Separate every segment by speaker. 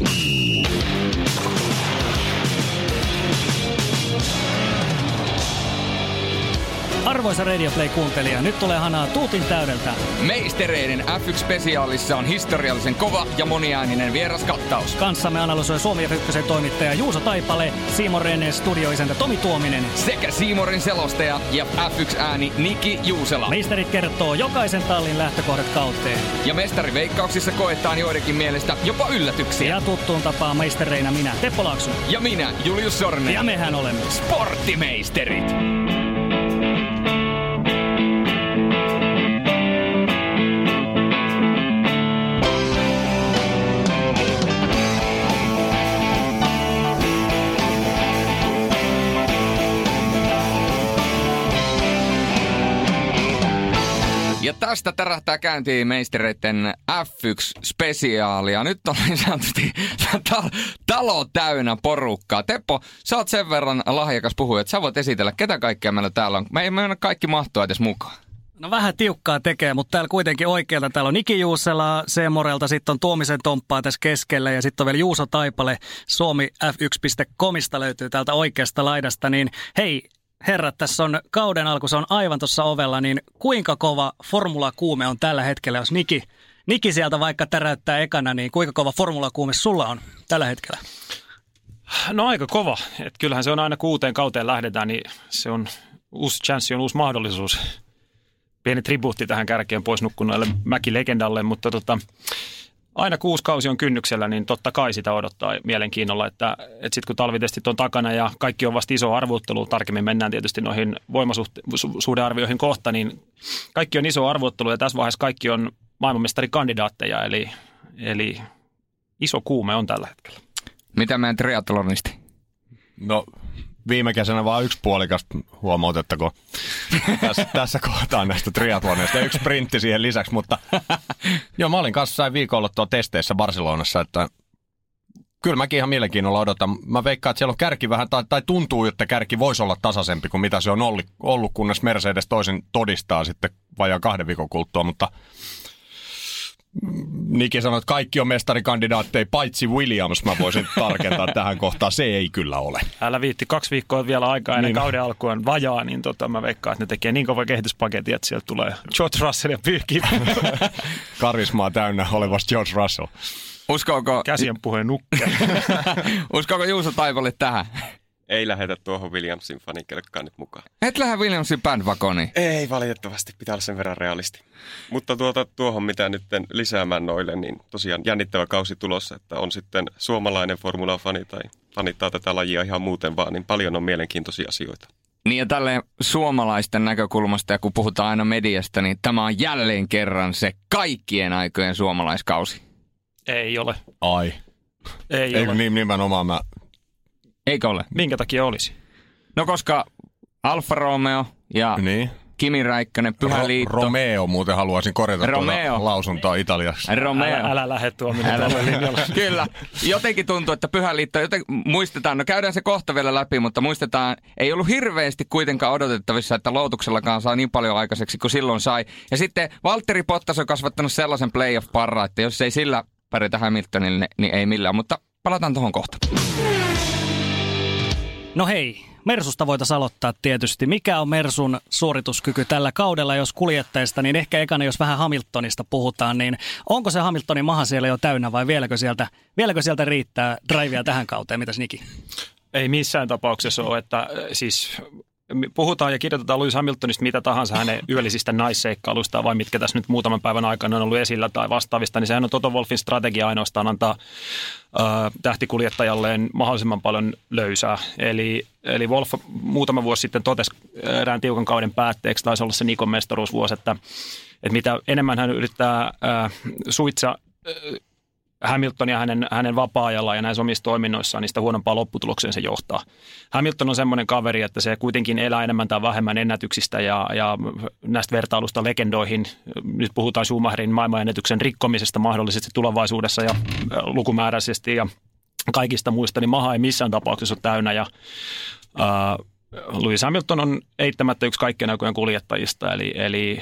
Speaker 1: Mm-hmm. Arvoisa Radio Play-kuuntelija, nyt tulee hanaa tuutin täydeltä.
Speaker 2: Meistereiden F1-spesiaalissa on historiallisen kova ja moniääninen vieras kattaus.
Speaker 1: Kanssamme analysoi Suomi F1 toimittaja Juuso Taipale, Siimon Rennen studioisäntä Tomi Tuominen.
Speaker 2: Sekä Siimorin selostaja ja F1-ääni Niki Juusela.
Speaker 1: Meisterit kertoo jokaisen tallin lähtökohdat kauteen.
Speaker 2: Ja mestariveikkauksissa koetaan joidenkin mielestä jopa yllätyksiä.
Speaker 1: Ja tuttuun tapaan meistereinä minä, Teppo Laaksonen.
Speaker 2: Ja minä, Julius Sornen.
Speaker 1: Ja mehän olemme
Speaker 2: Sporttimeisterit. Ja tästä tärähtää käyntiin meistereiden F1-spesiaalia. Nyt on niin sanotusti ta- talo täynnä porukkaa. Teppo, sä oot sen verran lahjakas puhuja, että sä voit esitellä, ketä kaikkea meillä täällä on. Me ei mennä kaikki mahtua edes mukaan.
Speaker 1: No vähän tiukkaa tekee, mutta täällä kuitenkin oikealta. Täällä on Niki Juusela Seemorelta, sitten on Tuomisen Tomppaa tässä keskellä ja sitten on vielä Juuso Taipale Suomi F1.comista löytyy täältä oikeasta laidasta. Niin hei, herrat, tässä on kauden alku, se on aivan tuossa ovella, niin kuinka kova formula-kuume on tällä hetkellä, jos Niki, Niki sieltä vaikka täräyttää ekana, niin kuinka kova formula-kuume sulla on tällä hetkellä?
Speaker 3: No aika kova. Et kyllähän se on aina kuuteen kauteen lähdetään, niin se on uusi chanssi, on uusi mahdollisuus. Pieni tribuutti tähän kärkeen pois nukkuneelle Mäki-legendalle, mutta tota, aina kuusi kausi on kynnyksellä, niin totta kai sitä odottaa mielenkiinnolla, että, että sitten kun talvitestit on takana ja kaikki on vasta iso arvuuttelu, tarkemmin mennään tietysti noihin voimasuhdearvioihin kohta, niin kaikki on iso arvuuttelu ja tässä vaiheessa kaikki on maailmanmestarikandidaatteja, eli, eli iso kuume on tällä hetkellä.
Speaker 2: Mitä meidän triathlonisti?
Speaker 4: No viime kesänä vaan yksi puolikas huomautettako tässä, tässä kohtaa näistä triatloneista ja yksi sprintti siihen lisäksi, mutta joo mä olin kanssa sain viikolla tuo testeissä Barcelonassa, että kyllä mäkin ihan mielenkiinnolla odotan. Mä veikkaan, että siellä on kärki vähän, tai, tai tuntuu, että kärki voisi olla tasaisempi kuin mitä se on ollut, kunnes Mercedes toisen todistaa sitten vajaa kahden viikon kuluttua, mutta Niki sanoi, että kaikki on mestarikandidaatteja, paitsi Williams. Mä voisin tarkentaa tähän kohtaan. Se ei kyllä ole.
Speaker 3: Älä viitti, kaksi viikkoa vielä aikaa ennen niin. kauden alkua on vajaa, niin tota, mä veikkaan, että ne tekee niin kova kehityspaketti, että sieltä tulee George Russell ja pyyhkii.
Speaker 4: Karismaa täynnä olevasta George Russell.
Speaker 2: Uskooko...
Speaker 3: Käsien puheen nukke.
Speaker 2: Uskooko Juuso Taivalle tähän?
Speaker 5: Ei lähetä tuohon Williamsin fanikelkkaan nyt mukaan.
Speaker 2: Et lähde Williamsin bandwagoniin?
Speaker 5: Ei valitettavasti, pitää olla sen verran realisti. Mutta tuota, tuohon mitä nyt lisäämään noille, niin tosiaan jännittävä kausi tulossa, että on sitten suomalainen formula-fani tai fanittaa tätä lajia ihan muuten vaan, niin paljon on mielenkiintoisia asioita.
Speaker 2: Niin ja tälle suomalaisten näkökulmasta, ja kun puhutaan aina mediasta, niin tämä on jälleen kerran se kaikkien aikojen suomalaiskausi.
Speaker 3: Ei ole.
Speaker 4: Ai.
Speaker 3: Ei,
Speaker 4: Ei
Speaker 3: ole.
Speaker 4: Niin, nimenomaan mä
Speaker 2: Eikö ole?
Speaker 3: Minkä takia olisi?
Speaker 2: No koska Alfa Romeo ja niin. Kimi Räikkönen, Pyhä Liitto.
Speaker 4: Ro- Romeo muuten haluaisin korjata
Speaker 2: Romeo.
Speaker 4: tuota lausuntoa Italiassa.
Speaker 2: Romeo.
Speaker 3: Älä, älä lähde tuo linjalle.
Speaker 2: Kyllä. Jotenkin tuntuu, että Pyhä Liitto, joten muistetaan, no käydään se kohta vielä läpi, mutta muistetaan, ei ollut hirveästi kuitenkaan odotettavissa, että Loutuksellakaan saa niin paljon aikaiseksi kuin silloin sai. Ja sitten Valtteri Pottas on kasvattanut sellaisen playoff-parra, että jos ei sillä pärjätä Hamiltonille, niin ei millään. Mutta palataan tuohon kohta.
Speaker 1: No hei, Mersusta voitaisiin aloittaa tietysti. Mikä on Mersun suorituskyky tällä kaudella, jos kuljettajista, niin ehkä ekana, jos vähän Hamiltonista puhutaan, niin onko se Hamiltonin maha siellä jo täynnä vai vieläkö sieltä, vieläkö sieltä riittää drivea tähän kauteen? Mitäs Niki?
Speaker 3: Ei missään tapauksessa ole, että äh, siis puhutaan ja kirjoitetaan Lewis Hamiltonista mitä tahansa hänen yöllisistä naisseikkailuista vai mitkä tässä nyt muutaman päivän aikana on ollut esillä tai vastaavista, niin sehän on Toto Wolfin strategia ainoastaan antaa äh, tähtikuljettajalleen mahdollisimman paljon löysää. Eli, eli Wolf muutama vuosi sitten totesi erään tiukan kauden päätteeksi, taisi olla se Nikon mestaruusvuosi, että, että mitä enemmän hän yrittää äh, suitsa Hamilton ja hänen, hänen vapaa-ajalla ja näissä omissa toiminnoissaan, niistä huonompaa lopputulokseen se johtaa. Hamilton on semmoinen kaveri, että se kuitenkin elää enemmän tai vähemmän ennätyksistä ja, ja näistä vertailusta legendoihin. Nyt puhutaan Schumacherin maailmanennätyksen rikkomisesta mahdollisesti tulevaisuudessa ja lukumääräisesti ja kaikista muista, niin maha ei missään tapauksessa ole täynnä ja uh, Lewis Hamilton on eittämättä yksi kaikkien aikojen kuljettajista, eli, eli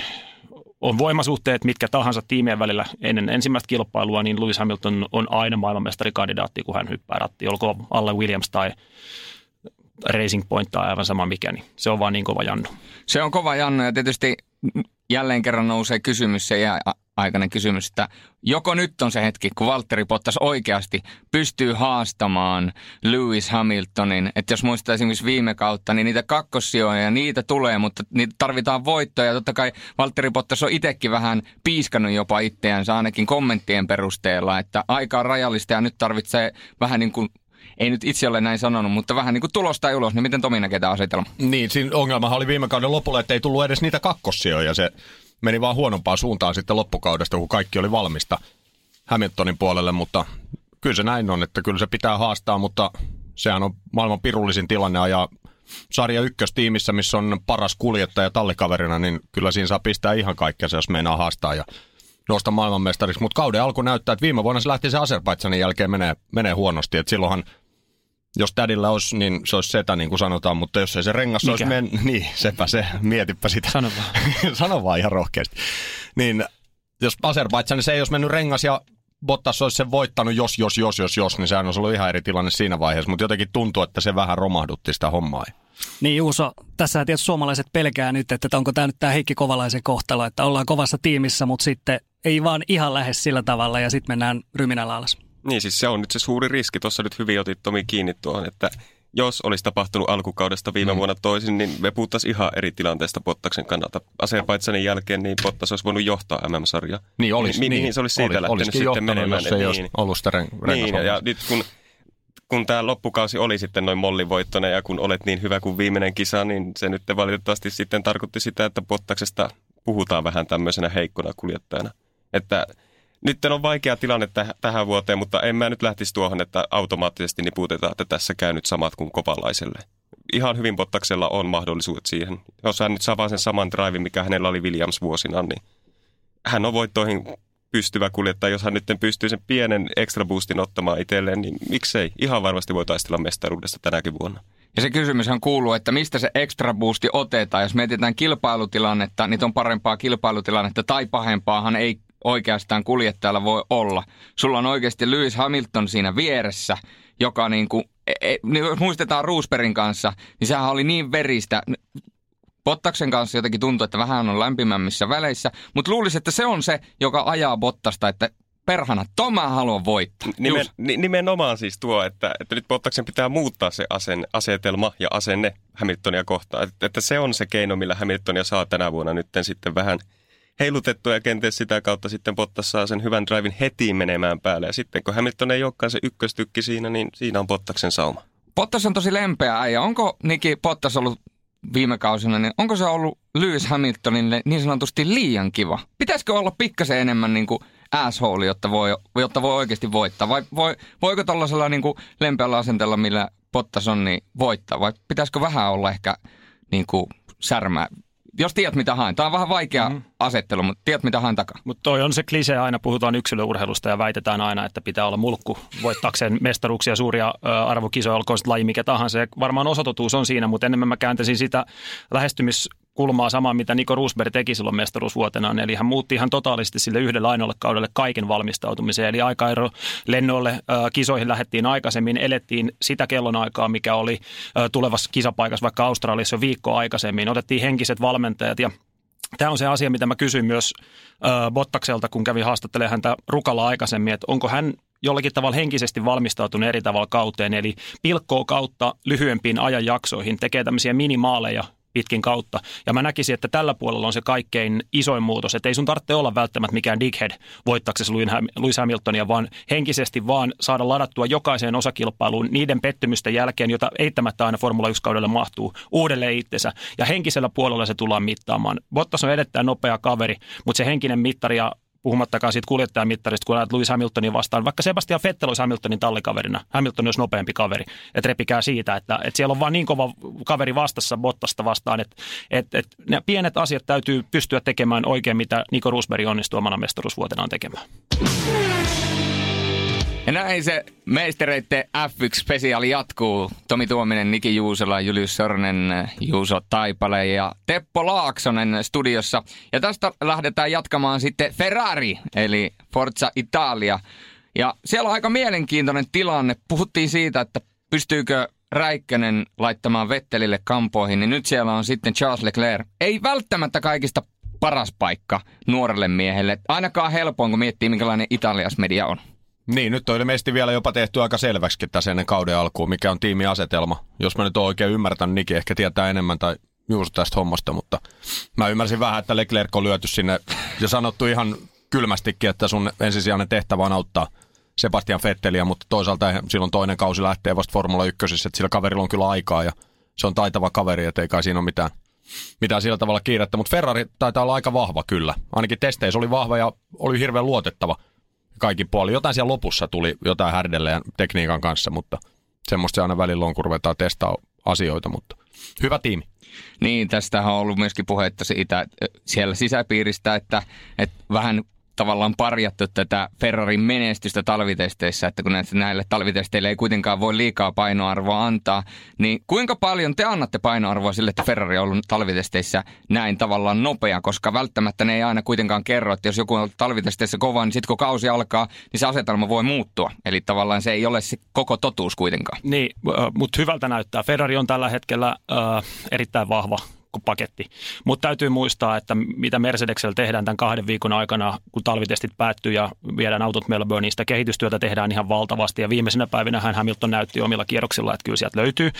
Speaker 3: on voimasuhteet mitkä tahansa tiimien välillä ennen ensimmäistä kilpailua, niin Lewis Hamilton on aina maailmanmestarikandidaatti, kun hän hyppää ratti, olkoon alle Williams tai Racing Point tai aivan sama mikä, niin se on vaan niin kova jannu.
Speaker 2: Se on kova jannu ja tietysti jälleen kerran nousee kysymys, se jää aikainen kysymys, että joko nyt on se hetki, kun Valtteri Bottas oikeasti pystyy haastamaan Lewis Hamiltonin, että jos muistaa esimerkiksi viime kautta, niin niitä kakkossijoja, niitä tulee, mutta niitä tarvitaan voittoja. Totta kai Valtteri Bottas on itsekin vähän piiskannut jopa itseänsä ainakin kommenttien perusteella, että aika on rajallista ja nyt tarvitsee vähän niin kuin ei nyt itse ole näin sanonut, mutta vähän niin kuin tulosta ulos, niin miten Tomi näkee tämä asetelma?
Speaker 4: Niin, siinä ongelma oli viime kauden lopulla, että ei tullut edes niitä kakkossijoja. Se meni vaan huonompaan suuntaan sitten loppukaudesta, kun kaikki oli valmista Hamiltonin puolelle, mutta kyllä se näin on, että kyllä se pitää haastaa, mutta sehän on maailman pirullisin tilanne ajaa sarja ykköstiimissä, missä on paras kuljettaja tallikaverina, niin kyllä siinä saa pistää ihan kaikkea, jos meinaa haastaa ja nousta maailmanmestariksi. Mutta kauden alku näyttää, että viime vuonna se lähti se Azerbaidsanin jälkeen menee, menee huonosti. että silloinhan jos tädillä olisi, niin se olisi setä, niin kuin sanotaan, mutta jos ei se rengas Mikä? olisi mennyt, niin sepä se, mietipä sitä.
Speaker 3: Sano vaan.
Speaker 4: Sano vaan ihan rohkeasti. Niin jos se ei olisi mennyt rengas ja Bottas olisi sen voittanut, jos, jos, jos, jos, jos, niin sehän olisi ollut ihan eri tilanne siinä vaiheessa, mutta jotenkin tuntuu, että se vähän romahdutti sitä hommaa.
Speaker 1: Niin Juuso, tässä tietysti suomalaiset pelkää nyt, että onko tämä nyt tämä Heikki Kovalaisen kohtalo, että ollaan kovassa tiimissä, mutta sitten ei vaan ihan lähes sillä tavalla ja sitten mennään ryminällä alas.
Speaker 5: Niin siis se on nyt se suuri riski. Tuossa nyt hyvin otit Tomi kiinni tuohon, että jos olisi tapahtunut alkukaudesta viime mm. vuonna toisin, niin me puhuttaisiin ihan eri tilanteesta Pottaksen kannalta. Azerbaidsanin jälkeen niin Pottas olisi voinut johtaa MM-sarjaa.
Speaker 4: Niin olisi.
Speaker 5: Niin, niin, se olisi siitä oli, lähtenyt sitten johtanut, menemään.
Speaker 4: Jos se ei niin, ollut sitä ren-
Speaker 5: Niin, ja, ja nyt kun kun tämä loppukausi oli sitten noin mollivoittoinen ja kun olet niin hyvä kuin viimeinen kisa, niin se nyt valitettavasti sitten tarkoitti sitä, että Pottaksesta puhutaan vähän tämmöisenä heikkona kuljettajana. Että nyt on vaikea tilanne täh- tähän vuoteen, mutta en mä nyt lähtisi tuohon, että automaattisesti niputetaan, että tässä käy nyt samat kuin kopalaiselle. Ihan hyvin Pottaksella on mahdollisuudet siihen. Jos hän nyt saa vaan sen saman drivin, mikä hänellä oli Williams vuosina, niin hän on voittoihin pystyvä kuljettaja. Jos hän nyt pystyy sen pienen extra boostin ottamaan itselleen, niin miksei? Ihan varmasti voi taistella mestaruudesta tänäkin vuonna.
Speaker 2: Ja se kysymyshän kuuluu, että mistä se extra boosti otetaan. Jos mietitään kilpailutilannetta, niin on parempaa kilpailutilannetta tai pahempaahan ei oikeastaan kuljettajalla voi olla. Sulla on oikeasti Lewis Hamilton siinä vieressä, joka niin kuin, e, e, niin jos muistetaan Roosbergin kanssa, niin sehän oli niin veristä. Bottaksen kanssa jotenkin tuntuu, että vähän on lämpimämmissä väleissä, mutta luulisin, että se on se, joka ajaa Bottasta, että perhana, Toma haluaa voittaa.
Speaker 5: Nimen, nimenomaan siis tuo, että, että nyt Bottaksen pitää muuttaa se asen, asetelma ja asenne Hamiltonia kohtaan. Että, että se on se keino, millä Hamiltonia saa tänä vuonna nyt sitten vähän – heilutettua ja kenties sitä kautta sitten Bottas saa sen hyvän drivin heti menemään päälle. Ja sitten kun Hamilton ei olekaan se ykköstykki siinä, niin siinä on Bottaksen sauma.
Speaker 2: Bottas on tosi lempeä äijä. Onko Niki Bottas ollut viime kausina, niin onko se ollut Lewis Hamiltonille niin sanotusti liian kiva? Pitäisikö olla pikkasen enemmän niin kuin asshole, jotta voi, jotta voi oikeasti voittaa? Vai voi, voiko tällaisella niin kuin lempeällä asenteella, millä Bottas on, niin voittaa? Vai pitäisikö vähän olla ehkä niin kuin särmää jos tiedät mitä haen. Tämä on vähän vaikea mm. asettelu, mutta tiedät mitä haen takaa.
Speaker 3: Mutta toi on se klise, aina puhutaan yksilöurheilusta ja väitetään aina, että pitää olla mulkku voittaakseen mestaruuksia, suuria arvokisoja, olkoon laji mikä tahansa. Ja varmaan osatotuus on siinä, mutta enemmän mä kääntäisin sitä lähestymis kulmaa samaa, mitä Niko Roosberg teki silloin mestaruusvuotenaan. Eli hän muutti ihan totaalisesti sille yhdelle ainoalle kaudelle kaiken valmistautumiseen. Eli aikaero lennoille äh, kisoihin lähettiin aikaisemmin, elettiin sitä kellonaikaa, mikä oli äh, tulevassa kisapaikassa vaikka Australiassa jo viikkoa aikaisemmin. Otettiin henkiset valmentajat ja Tämä on se asia, mitä mä kysyin myös äh, Bottakselta, kun kävin haastattelemaan häntä Rukalla aikaisemmin, että onko hän jollakin tavalla henkisesti valmistautunut eri tavalla kauteen, eli pilkkoo kautta lyhyempiin ajanjaksoihin, tekee tämmöisiä minimaaleja pitkin kautta. Ja mä näkisin, että tällä puolella on se kaikkein isoin muutos, että ei sun tarvitse olla välttämättä mikään dighead voittaksesi Lewis Hamiltonia, vaan henkisesti vaan saada ladattua jokaiseen osakilpailuun niiden pettymysten jälkeen, jota eittämättä aina Formula 1-kaudelle mahtuu, uudelleen itsensä. Ja henkisellä puolella se tullaan mittaamaan. Bottas on edettää nopea kaveri, mutta se henkinen mittari ja puhumattakaan siitä kuljettajamittarista, kun ajat Lewis Hamiltonin vastaan. Vaikka Sebastian Vettel olisi Hamiltonin tallikaverina, Hamilton olisi nopeampi kaveri. Että repikää siitä, että, että siellä on vaan niin kova kaveri vastassa Bottasta vastaan, että, että, että ne pienet asiat täytyy pystyä tekemään oikein, mitä Nico Rosberg onnistui omana mestaruusvuotenaan tekemään.
Speaker 2: Ja näin se meistereiden F1-spesiaali jatkuu. Tomi Tuominen, Niki Juusola, Julius Sornen, Juuso Taipale ja Teppo Laaksonen studiossa. Ja tästä lähdetään jatkamaan sitten Ferrari, eli Forza Italia. Ja siellä on aika mielenkiintoinen tilanne. Puhuttiin siitä, että pystyykö Räikkönen laittamaan Vettelille kampoihin, niin nyt siellä on sitten Charles Leclerc. Ei välttämättä kaikista paras paikka nuorelle miehelle. Ainakaan helpoin, kun miettii, minkälainen Italias media on.
Speaker 4: Niin, nyt on ilmeisesti vielä jopa tehty aika selväksi tässä ennen kauden alkuun, mikä on tiimiasetelma. Jos mä nyt oon oikein ymmärtänyt, Niki ehkä tietää enemmän tai juuri tästä hommasta, mutta mä ymmärsin vähän, että Leclerc on lyöty sinne ja sanottu ihan kylmästikin, että sun ensisijainen tehtävä on auttaa Sebastian Vetteliä, mutta toisaalta silloin toinen kausi lähtee vasta Formula 1, että sillä kaverilla on kyllä aikaa ja se on taitava kaveri, että ei kai siinä ole mitään, mitään sillä tavalla kiirettä, mutta Ferrari taitaa olla aika vahva kyllä. Ainakin testeissä oli vahva ja oli hirveän luotettava kaikin puolin. Jotain siellä lopussa tuli jotain härdelleen tekniikan kanssa, mutta semmoista se aina välillä on, kun ruvetaan testaa asioita, mutta hyvä tiimi.
Speaker 2: Niin, tästähän on ollut myöskin puhetta siitä siellä sisäpiiristä, että, että vähän tavallaan parjattu tätä Ferrarin menestystä talvitesteissä, että kun näille talvitesteille ei kuitenkaan voi liikaa painoarvoa antaa, niin kuinka paljon te annatte painoarvoa sille, että Ferrari on ollut talvitesteissä näin tavallaan nopea, koska välttämättä ne ei aina kuitenkaan kerro, että jos joku on talvitesteissä kova, niin sitten kun kausi alkaa, niin se asetelma voi muuttua. Eli tavallaan se ei ole se koko totuus kuitenkaan.
Speaker 3: Niin, mutta hyvältä näyttää. Ferrari on tällä hetkellä äh, erittäin vahva paketti. Mutta täytyy muistaa, että mitä Mercedeksellä tehdään tämän kahden viikon aikana, kun talvitestit päättyy ja viedään autot Melbourneista. Sitä kehitystyötä tehdään ihan valtavasti ja viimeisenä päivinä hän Hamilton näytti omilla kierroksilla, että kyllä sieltä löytyy.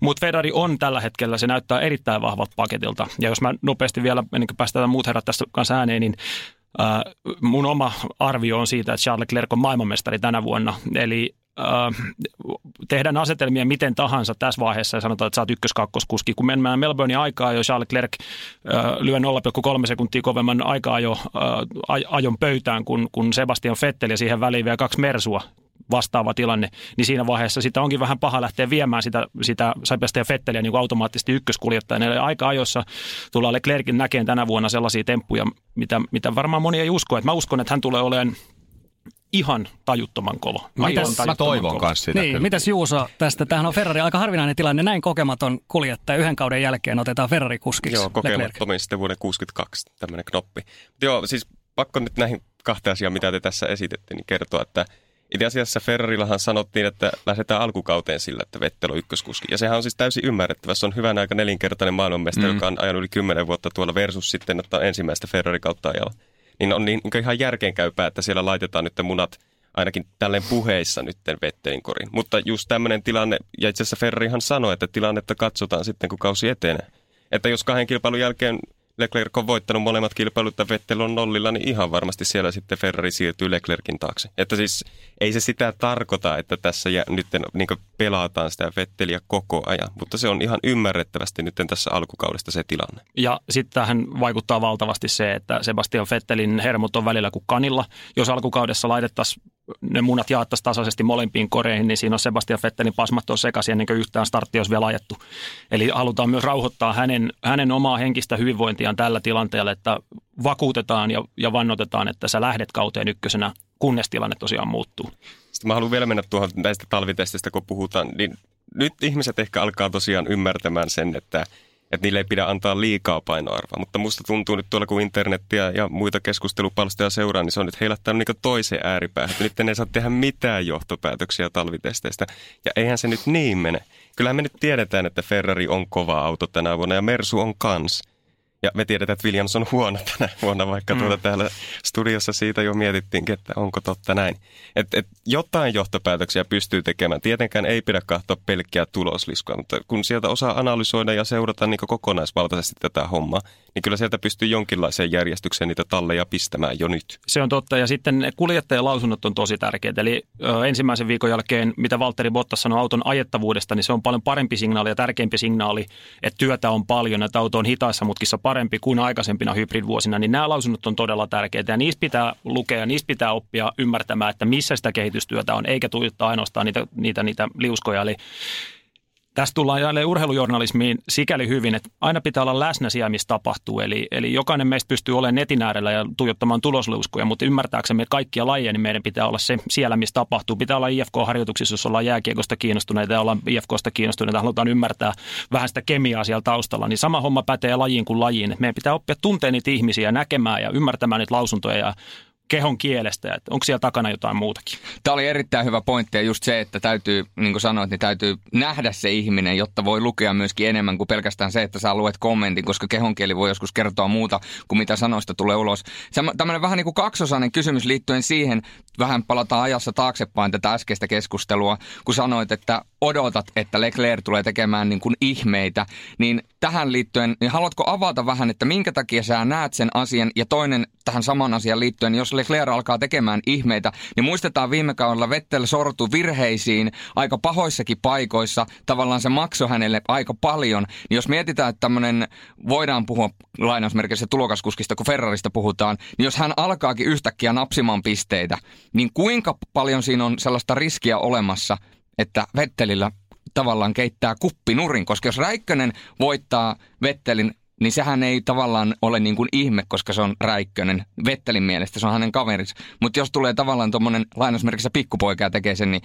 Speaker 3: Mutta Ferrari on tällä hetkellä, se näyttää erittäin vahvalta paketilta. Ja jos mä nopeasti vielä, ennen kuin päästään muut herrat tässä kanssa ääneen, niin Uh, mun oma arvio on siitä, että Charles Leclerc on maailmanmestari tänä vuonna. Eli tehdään asetelmia miten tahansa tässä vaiheessa ja sanotaan, että sä oot ykkös-kakkoskuski. Kun mennään Melbournein aikaa, jo Charles Leclerc lyö 0,3 sekuntia kovemman aikaa jo ajon pöytään kuin, kuin Sebastian Vettel ja siihen väliin vielä kaksi Mersua vastaava tilanne, niin siinä vaiheessa sitä onkin vähän paha lähteä viemään sitä, sitä Sebastian Vetteliä niin automaattisesti ykköskuljettajana. Eli aika ajoissa tullaan Leclerkin näkeen tänä vuonna sellaisia temppuja, mitä, mitä varmaan moni ei usko. Että mä uskon, että hän tulee olemaan ihan tajuttoman kova.
Speaker 4: Mitäs, mä toivon kanssa sitä.
Speaker 1: Niin, mitäs Juuso tästä? Tämähän on Ferrari aika harvinainen tilanne. Näin kokematon kuljettaja yhden kauden jälkeen otetaan Ferrari-kuskiksi.
Speaker 5: Joo, kokemattomin sitten vuoden 62 tämmöinen knoppi. Joo, siis pakko nyt näihin kahteen asiaan, mitä te tässä esitette, niin kertoa, että itse asiassa Ferrarillahan sanottiin, että lähdetään alkukauteen sillä, että Vettel on ykköskuski. Ja sehän on siis täysin ymmärrettävä. Se on hyvän aika nelinkertainen maailmanmestari, mm. joka on ajanut yli kymmenen vuotta tuolla versus sitten ottaa ensimmäistä Ferrari-kautta ajalla niin on niin, niin ihan järkeenkäypää, että siellä laitetaan nyt munat ainakin tälleen puheissa nyt Vettelin korin. Mutta just tämmöinen tilanne, ja itse asiassa Ferrarihan sanoi, että tilannetta katsotaan sitten, kun kausi etenee. Että jos kahden kilpailun jälkeen Leclerc on voittanut molemmat kilpailut ja Vettel on nollilla, niin ihan varmasti siellä sitten Ferrari siirtyy Leclerkin taakse. Että siis ei se sitä tarkoita, että tässä jä, nyt niin pelataan sitä Vetteliä koko ajan, mutta se on ihan ymmärrettävästi nyt tässä alkukaudesta se tilanne.
Speaker 3: Ja sitten tähän vaikuttaa valtavasti se, että Sebastian Vettelin hermot on välillä kuin kanilla. Jos alkukaudessa laitettaisiin ne munat jaettaisiin tasaisesti molempiin koreihin, niin siinä on Sebastian Vettelin pasmat on sekaisin ennen kuin yhtään startti olisi vielä ajettu. Eli halutaan myös rauhoittaa hänen, hänen omaa henkistä hyvinvointiaan tällä tilanteella, että vakuutetaan ja, ja vannotetaan, että sä lähdet kauteen ykkösenä, kunnes tilanne tosiaan muuttuu.
Speaker 5: Sitten mä haluan vielä mennä tuohon näistä talvitesteistä, kun puhutaan, niin nyt ihmiset ehkä alkaa tosiaan ymmärtämään sen, että – että niille ei pidä antaa liikaa painoarvoa. Mutta musta tuntuu nyt tuolla, kun internettiä ja muita keskustelupalstoja seuraa, niin se on nyt heilättänyt niin toiseen ääripäähän. Nyt ne ei saa tehdä mitään johtopäätöksiä talvitesteistä. Ja eihän se nyt niin mene. Kyllähän me nyt tiedetään, että Ferrari on kova auto tänä vuonna ja Mersu on kans. Ja me tiedetään, että Williams on huono tänä vuonna, vaikka tuota mm. tuota täällä studiossa siitä jo mietittiinkin, että onko totta näin. Et, et jotain johtopäätöksiä pystyy tekemään. Tietenkään ei pidä katsoa pelkkiä tulosliskua, mutta kun sieltä osaa analysoida ja seurata niin kokonaisvaltaisesti tätä hommaa, niin kyllä sieltä pystyy jonkinlaiseen järjestykseen niitä talleja pistämään jo nyt.
Speaker 3: Se on totta, ja sitten kuljettajan lausunnot on tosi tärkeitä. Eli ö, ensimmäisen viikon jälkeen, mitä Valtteri Bottas sanoi auton ajettavuudesta, niin se on paljon parempi signaali ja tärkeämpi signaali, että työtä on paljon, että auto on hitaissa mutkissa parempi kuin aikaisempina hybridvuosina, niin nämä lausunnot on todella tärkeitä, ja niistä pitää lukea, ja niistä pitää oppia ymmärtämään, että missä sitä kehitystyötä on, eikä tuijottaa ainoastaan niitä, niitä, niitä liuskoja. Eli Tässä tullaan jälleen urheilujournalismiin sikäli hyvin, että aina pitää olla läsnä siellä, missä tapahtuu. Eli, eli jokainen meistä pystyy olemaan netin äärellä ja tuijottamaan tulosluuskuja, mutta ymmärtääksemme kaikkia lajeja, niin meidän pitää olla se siellä, missä tapahtuu. Pitää olla IFK-harjoituksissa, jos ollaan jääkiekosta kiinnostuneita ja ollaan IFKsta kiinnostuneita, halutaan ymmärtää vähän sitä kemiaa siellä taustalla. Niin sama homma pätee lajiin kuin lajiin. Meidän pitää oppia tunteen niitä ihmisiä, näkemään ja ymmärtämään niitä lausuntoja ja kehon kielestä, että onko siellä takana jotain muutakin.
Speaker 2: Tämä oli erittäin hyvä pointti ja just se, että täytyy, niin kuin sanoit, niin täytyy nähdä se ihminen, jotta voi lukea myöskin enemmän kuin pelkästään se, että sä luet kommentin, koska kehonkieli voi joskus kertoa muuta kuin mitä sanoista tulee ulos. Tämmöinen vähän niin kuin kaksosainen kysymys liittyen siihen, vähän palataan ajassa taaksepäin tätä äskeistä keskustelua, kun sanoit, että odotat, että Leclerc tulee tekemään niin kuin ihmeitä, niin tähän liittyen, niin haluatko avata vähän, että minkä takia sä näet sen asian ja toinen tähän saman asian liittyen, jos Leclerc alkaa tekemään ihmeitä, niin muistetaan viime kaudella Vettel sortu virheisiin aika pahoissakin paikoissa, tavallaan se maksoi hänelle aika paljon, niin jos mietitään, että tämmöinen, voidaan puhua lainausmerkeissä tulokaskuskista, kun Ferrarista puhutaan, niin jos hän alkaakin yhtäkkiä napsimaan pisteitä, niin kuinka paljon siinä on sellaista riskiä olemassa, että Vettelillä tavallaan keittää kuppinurin, koska jos Räikkönen voittaa Vettelin, niin sehän ei tavallaan ole niin kuin ihme, koska se on Räikkönen. Vettelin mielestä se on hänen kaverissa. Mutta jos tulee tavallaan tuommoinen lainausmerkissä pikkupoika ja tekee sen, niin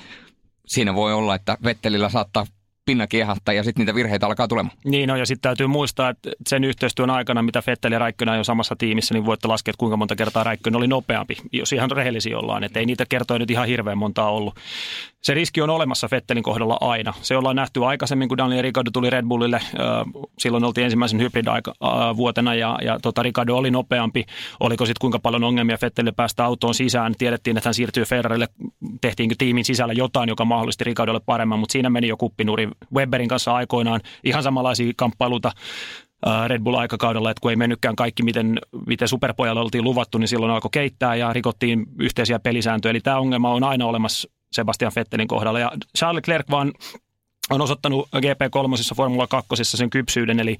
Speaker 2: siinä voi olla, että Vettelillä saattaa pinna kiehahtaa ja sitten niitä virheitä alkaa tulemaan.
Speaker 3: Niin no, ja sitten täytyy muistaa, että sen yhteistyön aikana, mitä Fettel ja Räikkönen on samassa tiimissä, niin voitte laskea, että kuinka monta kertaa Räikkönen oli nopeampi, jos ihan rehellisiä ollaan. Että ei niitä kertoja nyt ihan hirveän montaa ollut se riski on olemassa Fettelin kohdalla aina. Se ollaan nähty aikaisemmin, kun Daniel Ricciardo tuli Red Bullille. Silloin oltiin ensimmäisen hybrid-vuotena ja, ja tota, Ricciardo oli nopeampi. Oliko sitten kuinka paljon ongelmia Fettelille päästä autoon sisään? Tiedettiin, että hän siirtyy Ferrarille. Tehtiinkö tiimin sisällä jotain, joka mahdollisti Ricciardolle paremman, mutta siinä meni jo kuppinuri Webberin kanssa aikoinaan. Ihan samanlaisia kamppailuita Red Bull-aikakaudella, että kun ei mennytkään kaikki, miten, miten superpojalle oltiin luvattu, niin silloin alkoi keittää ja rikottiin yhteisiä pelisääntöjä. Eli tämä ongelma on aina olemassa Sebastian Vettelin kohdalla. Ja Charles Leclerc vaan on osoittanut GP3 Formula 2 sen kypsyyden, eli,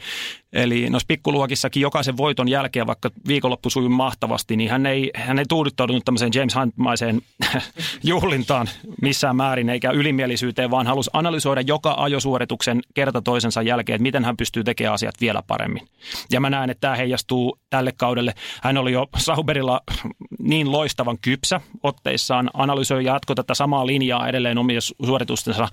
Speaker 3: eli noissa pikkuluokissakin jokaisen voiton jälkeen, vaikka viikonloppu sujui mahtavasti, niin hän ei, hän ei tuudittautunut tämmöiseen James Huntmaiseen juhlintaan missään määrin, eikä ylimielisyyteen, vaan halusi analysoida joka ajosuorituksen kerta toisensa jälkeen, että miten hän pystyy tekemään asiat vielä paremmin. Ja mä näen, että tämä heijastuu tälle kaudelle. Hän oli jo Sauberilla niin loistavan kypsä otteissaan, analysoi ja jatko tätä samaa linjaa edelleen omia suoritustensa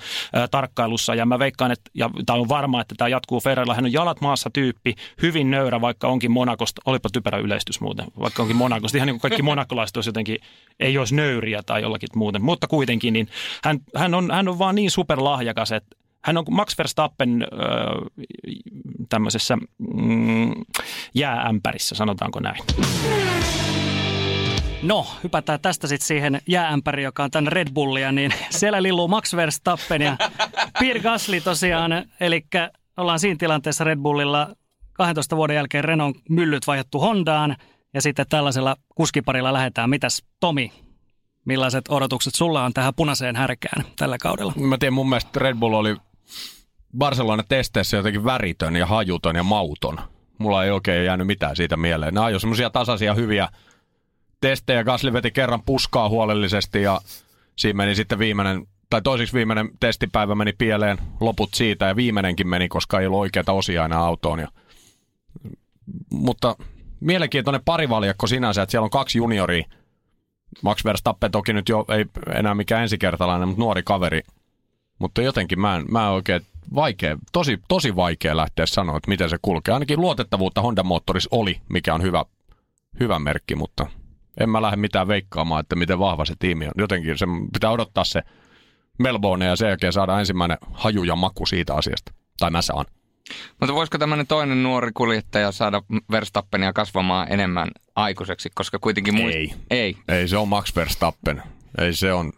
Speaker 3: tarkkailussa kunnossa ja mä veikkaan, että, ja tämä on varma, että tämä jatkuu Ferrella. Hän on jalat maassa tyyppi, hyvin nöyrä, vaikka onkin Monakosta, olipa typerä yleistys muuten, vaikka onkin Monakosta, ihan niin kuin kaikki monakolaiset olisi jotenkin, ei olisi nöyriä tai jollakin muuten, mutta kuitenkin, niin hän, hän, on, hän on vaan niin superlahjakas, että hän on Max Verstappen äh, tämmöisessä mm, jääämpärissä, sanotaanko näin.
Speaker 1: No, hypätään tästä sitten siihen jääämpäri, joka on tänne Red Bullia, niin siellä lilluu Max Verstappen ja Pierre Gasly tosiaan. Eli ollaan siinä tilanteessa Red Bullilla 12 vuoden jälkeen Renault myllyt vaihdettu Hondaan ja sitten tällaisella kuskiparilla lähdetään. Mitäs Tomi, millaiset odotukset sulla on tähän punaiseen härkään tällä kaudella?
Speaker 4: Mä tiedän, mun mielestä Red Bull oli Barcelona-testeissä jotenkin väritön ja hajuton ja mauton. Mulla ei oikein jäänyt mitään siitä mieleen. Nämä on jo semmoisia tasaisia hyviä testejä. Gasly veti kerran puskaa huolellisesti ja siinä meni sitten viimeinen, tai toiseksi viimeinen testipäivä meni pieleen, loput siitä ja viimeinenkin meni, koska ei ollut oikeita osia enää autoon. Ja, mutta mielenkiintoinen parivaljakko sinänsä, että siellä on kaksi junioria. Max Verstappen toki nyt jo ei enää mikään ensikertalainen, mutta nuori kaveri. Mutta jotenkin mä en, mä en oikein vaikea, tosi, tosi vaikea lähteä sanoa, että miten se kulkee. Ainakin luotettavuutta Honda-moottorissa oli, mikä on hyvä, hyvä merkki, mutta en mä lähde mitään veikkaamaan, että miten vahva se tiimi on. Jotenkin se pitää odottaa se Melbourne ja sen jälkeen saada ensimmäinen haju ja maku siitä asiasta. Tai mä saan.
Speaker 2: Mutta voisiko tämmöinen toinen nuori kuljettaja saada Verstappenia kasvamaan enemmän aikuiseksi, koska kuitenkin muist...
Speaker 4: Ei.
Speaker 2: Ei.
Speaker 4: Ei, se on Max Verstappen. Ei, se on,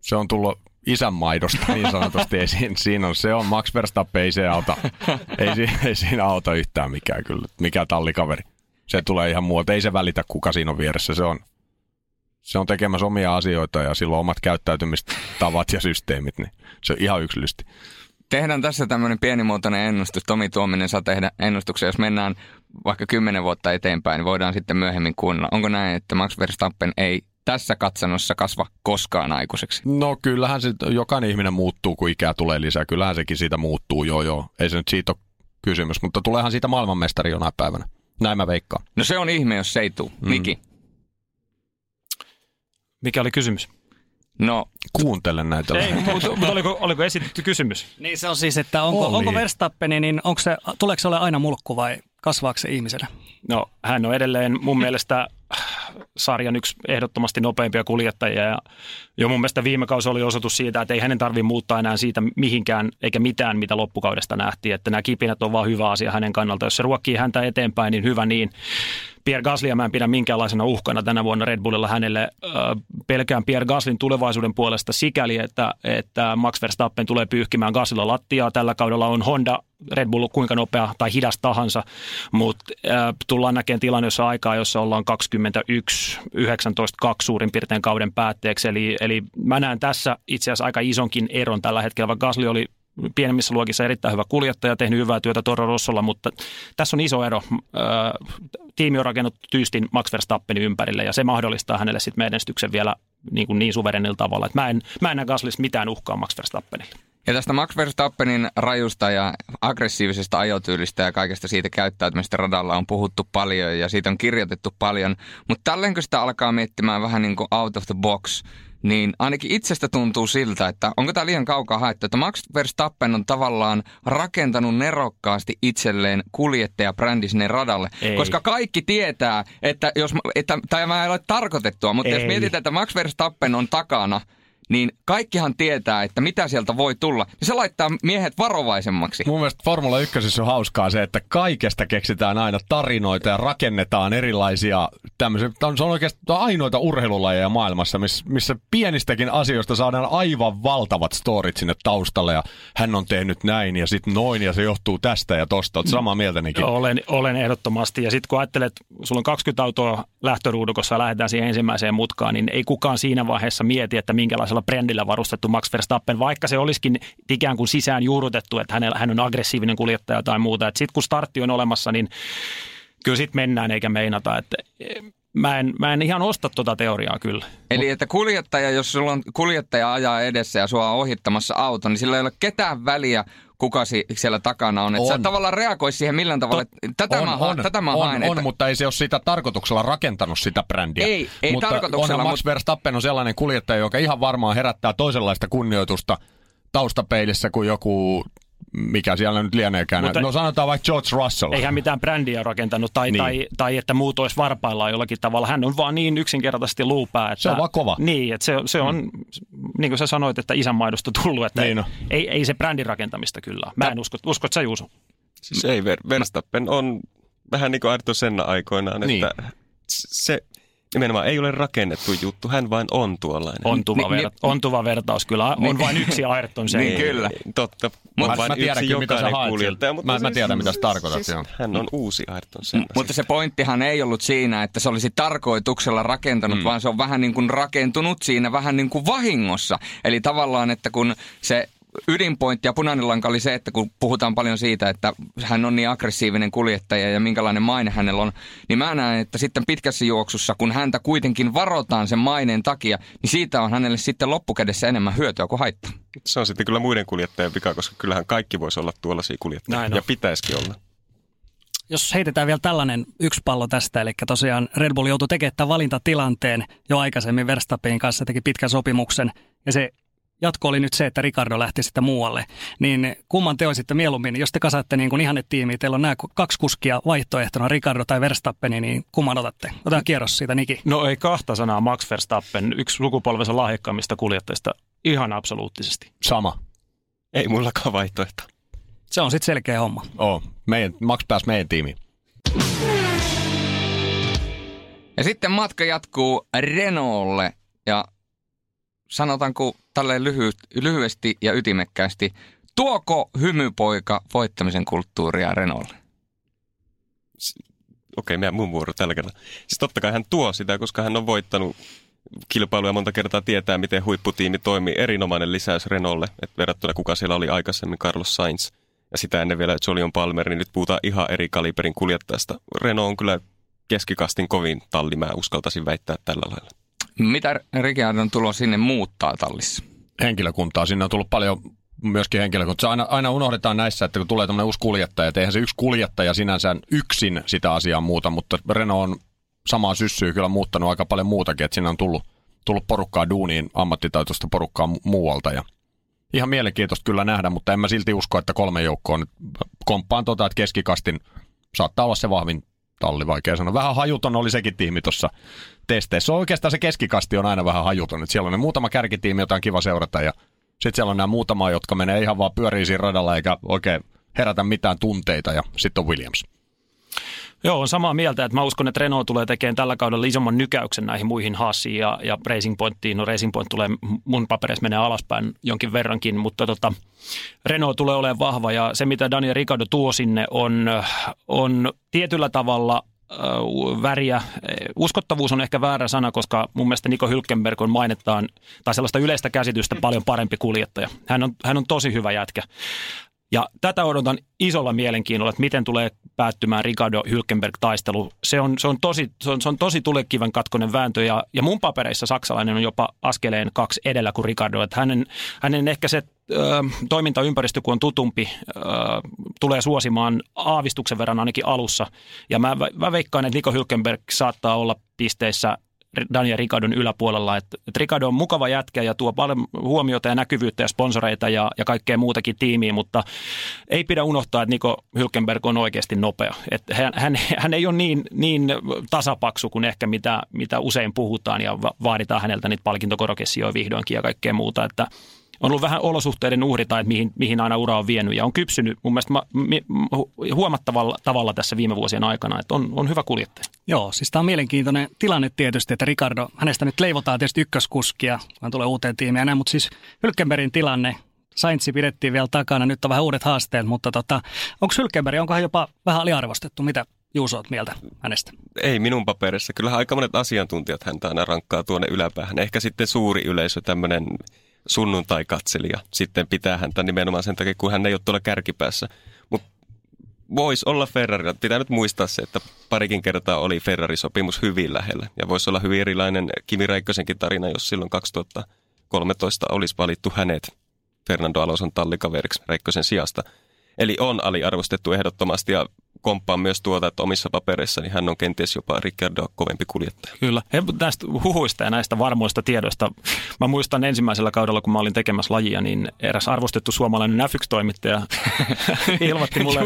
Speaker 4: se on tullut isänmaidosta niin sanotusti. ei, siinä, siinä on, se on Max Verstappen, ei se auta. Ei, ei siinä auta yhtään mikään kyllä, mikä tallikaveri se tulee ihan muuta. Ei se välitä, kuka siinä on vieressä. Se on, se on tekemässä omia asioita ja silloin omat käyttäytymistavat ja systeemit, niin se on ihan yksilöllisesti.
Speaker 2: Tehdään tässä tämmöinen pienimuotoinen ennustus. Tomi Tuominen saa tehdä ennustuksen. Jos mennään vaikka kymmenen vuotta eteenpäin, niin voidaan sitten myöhemmin kuunnella. Onko näin, että Max Verstappen ei tässä katsannossa kasva koskaan aikuiseksi?
Speaker 4: No kyllähän se, jokainen ihminen muuttuu, kun ikää tulee lisää. Kyllähän sekin siitä muuttuu, joo joo. Ei se nyt siitä ole kysymys, mutta tuleehan siitä maailmanmestari jonain päivänä. Näin mä veikkaan.
Speaker 2: No se on ihme, jos se ei tule. Mm. Niki?
Speaker 3: Mikä oli kysymys?
Speaker 2: No,
Speaker 4: Kuuntele näitä.
Speaker 3: Ei, mutta, mutta oliko, oliko esitetty kysymys?
Speaker 1: Niin se on siis, että onko,
Speaker 4: Oli.
Speaker 1: onko Verstappeni, niin onko se, tuleeko se ole aina mulkku vai kasvaako se ihmisenä?
Speaker 3: No, hän on edelleen mun mielestä sarjan yksi ehdottomasti nopeimpia kuljettajia. Ja jo mun mielestä viime kausi oli osoitus siitä, että ei hänen tarvitse muuttaa enää siitä mihinkään eikä mitään, mitä loppukaudesta nähtiin. Että nämä kipinät on vaan hyvä asia hänen kannalta. Jos se ruokkii häntä eteenpäin, niin hyvä niin. Pierre Gaslyä mä en pidä minkäänlaisena uhkana tänä vuonna Red Bullilla hänelle. Pelkään Pierre Gaslin tulevaisuuden puolesta sikäli, että, että Max Verstappen tulee pyyhkimään Gaslilla lattiaa. Tällä kaudella on Honda Red Bull kuinka nopea tai hidas tahansa, mutta äh, tullaan näkemään tilanne, jossa aikaa, jossa ollaan 21, 19, 2 suurin piirtein kauden päätteeksi. Eli, eli mä näen tässä itse asiassa aika isonkin eron tällä hetkellä, vaikka Gasly oli pienemmissä luokissa erittäin hyvä kuljettaja, tehnyt hyvää työtä Toro Rossolla, mutta tässä on iso ero. Tiimi on rakennettu tyystin Max Verstappenin ympärille ja se mahdollistaa hänelle sitten menestyksen vielä niin, kuin niin suverenilla tavalla. Että mä, en, mä en näe Gaslissa mitään uhkaa Max Verstappenille.
Speaker 2: Ja tästä Max Verstappenin rajusta ja aggressiivisesta ajotyylistä ja kaikesta siitä käyttäytymistä radalla on puhuttu paljon ja siitä on kirjoitettu paljon. Mutta tälleen kun sitä alkaa miettimään vähän niin kuin out of the box, niin ainakin itsestä tuntuu siltä, että onko tämä liian kaukaa haettu, että Max Verstappen on tavallaan rakentanut nerokkaasti itselleen kuljettajabrändi sinne radalle.
Speaker 3: Ei.
Speaker 2: Koska kaikki tietää, että jos, että tämä ei ole tarkoitettua, mutta jos
Speaker 3: Ei.
Speaker 2: mietitään, että Max Verstappen on takana, niin kaikkihan tietää, että mitä sieltä voi tulla. Niin se laittaa miehet varovaisemmaksi.
Speaker 4: Mun mielestä Formula 1 on hauskaa se, että kaikesta keksitään aina tarinoita ja rakennetaan erilaisia tämmöisiä. Se on oikeastaan ainoita urheilulajeja maailmassa, missä, missä pienistäkin asioista saadaan aivan valtavat storit sinne taustalle. Ja hän on tehnyt näin ja sitten noin ja se johtuu tästä ja tosta. Oot samaa mieltä Nikin?
Speaker 3: Olen, olen ehdottomasti. Ja sitten kun ajattelet, sulla on 20 autoa lähtöruudukossa ja lähdetään siihen ensimmäiseen mutkaan, niin ei kukaan siinä vaiheessa mieti, että minkälaisella brändillä varustettu Max Verstappen, vaikka se olisikin ikään kuin sisään juurrutettu, että hänellä, hän on aggressiivinen kuljettaja tai muuta. Sitten kun startti on olemassa, niin kyllä sitten mennään eikä meinata. Että mä, en, mä en ihan osta tuota teoriaa kyllä.
Speaker 2: Eli että kuljettaja, jos sulla on kuljettaja ajaa edessä ja sua on ohittamassa auto, niin sillä ei ole ketään väliä, kuka si- siellä takana on. Että sä
Speaker 4: On.
Speaker 2: tavallaan reagoisi siihen millään tavalla. että Tätä mä, ha- tätä mä
Speaker 4: on,
Speaker 2: haen.
Speaker 4: on
Speaker 2: että,
Speaker 4: mutta ei se ole sitä tarkoituksella rakentanut sitä brändiä.
Speaker 2: Ei, ei
Speaker 4: mutta
Speaker 2: tarkoituksella,
Speaker 4: onhan Max
Speaker 2: mutta-
Speaker 4: Verstappen on sellainen kuljettaja, joka ihan varmaan herättää toisenlaista kunnioitusta taustapeilissä kuin joku, mikä siellä nyt lieneekään.
Speaker 3: Mutta-
Speaker 4: no sanotaan vaikka George Russell.
Speaker 3: Eihän mitään brändiä rakentanut tai,
Speaker 4: Niin.
Speaker 3: tai, tai että muut olisi varpaillaan jollakin tavalla. Hän on vaan niin yksinkertaisesti luupää. Että,
Speaker 4: Se on vaan kova.
Speaker 3: Niin, että se, se on, mm. niin kuin sä sanoit, että isänmaidosta tullut, että
Speaker 4: Niin on.
Speaker 3: ei, ei se brändin rakentamista kyllä. Mä en usko, uskot sä Juuso?
Speaker 5: Siis ei, Ver- Verstappen on vähän niin kuin Ayrton Senna aikoinaan,
Speaker 4: Niin.
Speaker 5: että se nimenomaan ei ole rakennettu juttu, hän vain on tuollainen.
Speaker 3: Ontuva,
Speaker 2: Ni-
Speaker 3: ver,
Speaker 2: ni-
Speaker 3: ontuva vertaus kyllä. On
Speaker 2: Niin.
Speaker 3: vain yksi Ayrton sen.
Speaker 2: Niin, kyllä.
Speaker 5: Totta.
Speaker 4: Mä-
Speaker 5: on vain
Speaker 4: mä
Speaker 5: yksi
Speaker 4: tiedänkin, mitä sä
Speaker 5: jokainen
Speaker 4: haet
Speaker 5: kuljettaja, mutta
Speaker 4: Mä- mä tiedän, mitä sä tarkoitat, joo.
Speaker 5: Hän on uusi Ayrton Senna.
Speaker 2: Mutta se pointtihan ei ollut siinä, että se olisi tarkoituksella rakentanut, mm. vaan se on vähän niin kuin rakentunut siinä vähän niin kuin vahingossa. Eli tavallaan, että kun se ydinpointti ja punainen lanka oli se, että kun puhutaan paljon siitä, että hän on niin aggressiivinen kuljettaja ja minkälainen maine hänellä on, niin mä näen, että sitten pitkässä juoksussa, kun häntä kuitenkin varotaan sen maineen takia, niin siitä on hänelle sitten loppukädessä enemmän hyötyä kuin haittaa.
Speaker 5: Se on sitten kyllä muiden kuljettajien vika, koska kyllähän kaikki voisi olla tuollaisia kuljettajia.
Speaker 3: Näin on.
Speaker 5: Ja pitäisikin olla.
Speaker 1: Jos heitetään vielä tällainen yksi pallo tästä, eli tosiaan Red Bull joutui tekemään tämän valintatilanteen jo aikaisemmin Verstappenin kanssa, teki pitkän sopimuksen, ja se jatko oli nyt se, että Ricardo lähti sitten muualle. Niin kumman te olisitte mieluummin, jos te kasaatte niin kuin ihannetiimiä, teillä on nämä kaksi kuskia vaihtoehtona, Ricardo tai Verstappeni, niin kumman otatte? Otetaan kierros siitä, Niki.
Speaker 3: No ei kahta sanaa Max Verstappen, yksi sukupolvensa lahjakkaimmista kuljettajista. Ihan absoluuttisesti.
Speaker 4: Sama.
Speaker 5: Ei mullakaan vaihtoehto.
Speaker 1: Se on sitten selkeä homma.
Speaker 4: Oo. Meidän, Max pääsi meidän tiimiin.
Speaker 2: Ja sitten matka jatkuu Renaultlle ja sanotaanko tälleen lyhy- lyhyesti ja ytimekkäästi, tuoko hymypoika voittamisen kulttuuria Renaultlle?
Speaker 5: Okei, meidän mun vuoro tällä kertaa. Siis totta kai hän tuo sitä, koska hän on voittanut kilpailuja monta kertaa tietää, miten huipputiimi toimii. Erinomainen lisäys Renaultlle, että verrattuna kuka siellä oli aikaisemmin, Carlos Sainz. Ja sitä ennen vielä Jolion Palmer, niin nyt puhutaan ihan eri kaliberin kuljettajasta. Renault on kyllä keskikastin kovin talli, mä uskaltaisin väittää tällä lailla.
Speaker 2: Mitä Ricciardon tulo sinne muuttaa tallissa?
Speaker 4: Henkilökuntaa. Sinne on tullut paljon myöskin henkilökuntaa. Aina, aina unohdetaan näissä, että kun tulee tämmöinen uusi kuljettaja, että eihän se yksi kuljettaja sinänsä yksin sitä asiaa muuta, mutta Renault on samaa syssyä kyllä muuttanut aika paljon muutakin, että sinne on tullut, tullut porukkaa duuniin, ammattitaitoista porukkaa mu- muualta ja ihan mielenkiintoista kyllä nähdä, mutta en mä silti usko, että kolme joukkoa on. Komppaan tota, että keskikastin saattaa olla se vahvin talli, vaikea sanoa. Vähän hajuton oli sekin tiimi tuossa testeissä. Oikeastaan se keskikasti on aina vähän hajuton. Että siellä on ne muutama kärkitiimi, jota on kiva seurata ja sitten siellä on nämä muutama, jotka menee ihan vaan pyörii siinä radalla eikä oikein herätä mitään tunteita ja sitten on Williams.
Speaker 3: Joo, on samaa mieltä, että mä uskon, että Renault tulee tekemään tällä kaudella isomman nykäyksen näihin muihin Haasiin ja, ja Racing Pointiin. No Racing Point tulee mun papereissa menee alaspäin jonkin verrankin, mutta tota, Renault tulee olemaan vahva ja se, mitä Daniel Ricciardo tuo sinne on, on tietyllä tavalla väriä. Uskottavuus on ehkä väärä sana, koska mun mielestä Niko Hylkenberg on mainittaan, tai sellaista yleistä käsitystä paljon parempi kuljettaja. Hän on, hän on tosi hyvä jätkä. Ja tätä odotan isolla mielenkiinnolla, että miten tulee päättymään Ricardo Hülkenberg-taistelu. Se on, se on, tosi, se on, se on tosi tulekiven katkonen vääntö ja, ja mun papereissa saksalainen on jopa askeleen kaksi edellä kuin Ricardo. Että hänen, hänen ehkä se ö, toimintaympäristö, kun on tutumpi, ö, tulee suosimaan aavistuksen verran ainakin alussa. Ja mä, mä veikkaan, että Nico Hülkenberg saattaa olla pisteissä Daniel Ricardon yläpuolella. Että, että Ricardo on mukava jätkä ja tuo paljon huomiota ja näkyvyyttä ja sponsoreita ja, ja kaikkea muutakin tiimiä, mutta ei pidä unohtaa, että Niko Hülkenberg on oikeasti nopea. Että hän, hän, hän ei ole niin, niin tasapaksu kuin ehkä mitä, mitä usein puhutaan ja vaaditaan häneltä niitä palkintokorokessioja vihdoinkin ja kaikkea muuta. Että on ollut vähän olosuhteiden uhri tai että mihin, mihin aina ura on vienyt ja on kypsynyt mun mielestä mi, huomattavalla tavalla tässä viime vuosien aikana, että on, on hyvä kuljettaja.
Speaker 1: Joo, siis tämä on mielenkiintoinen tilanne tietysti, että Ricardo, hänestä nyt leivotaan tietysti ykköskuskia, hän tulee uuteen tiimiin ja näin, mutta siis Hylkenbergin tilanne, Saintsi pidettiin vielä takana, nyt on vähän uudet haasteet, mutta tota, onko Hylkenberg, onko hän jopa vähän aliarvostettu, mitä Juuso mieltä hänestä?
Speaker 5: Ei minun paperissa. Kyllähän aika monet asiantuntijat häntä aina rankkaa tuonne yläpäähän. Ehkä sitten suuri yleisö, tämmöinen sunnuntai-katselija sitten pitää häntä nimenomaan sen takia, kun hän ei ole tuolla kärkipäässä. Mutta voisi olla Ferrari. Pitää nyt muistaa se, että parikin kertaa oli Ferrari-sopimus hyvin lähellä. Ja voisi olla hyvin erilainen Kimi Räikkösenkin tarina, jos silloin 2013 olisi valittu hänet Fernando Alonson tallikaveriksi Räikkösen sijasta. Eli on aliarvostettu ehdottomasti ja komppaan myös tuota, että omissa papereissa niin hän on kenties jopa Ricardo kovempi kuljettaja.
Speaker 3: Kyllä. He, näistä huhuista ja näistä varmoista tiedoista. Mä muistan ensimmäisellä kaudella, kun mä olin tekemässä lajia, niin eräs arvostettu suomalainen F1-toimittaja ilmoitti mulle.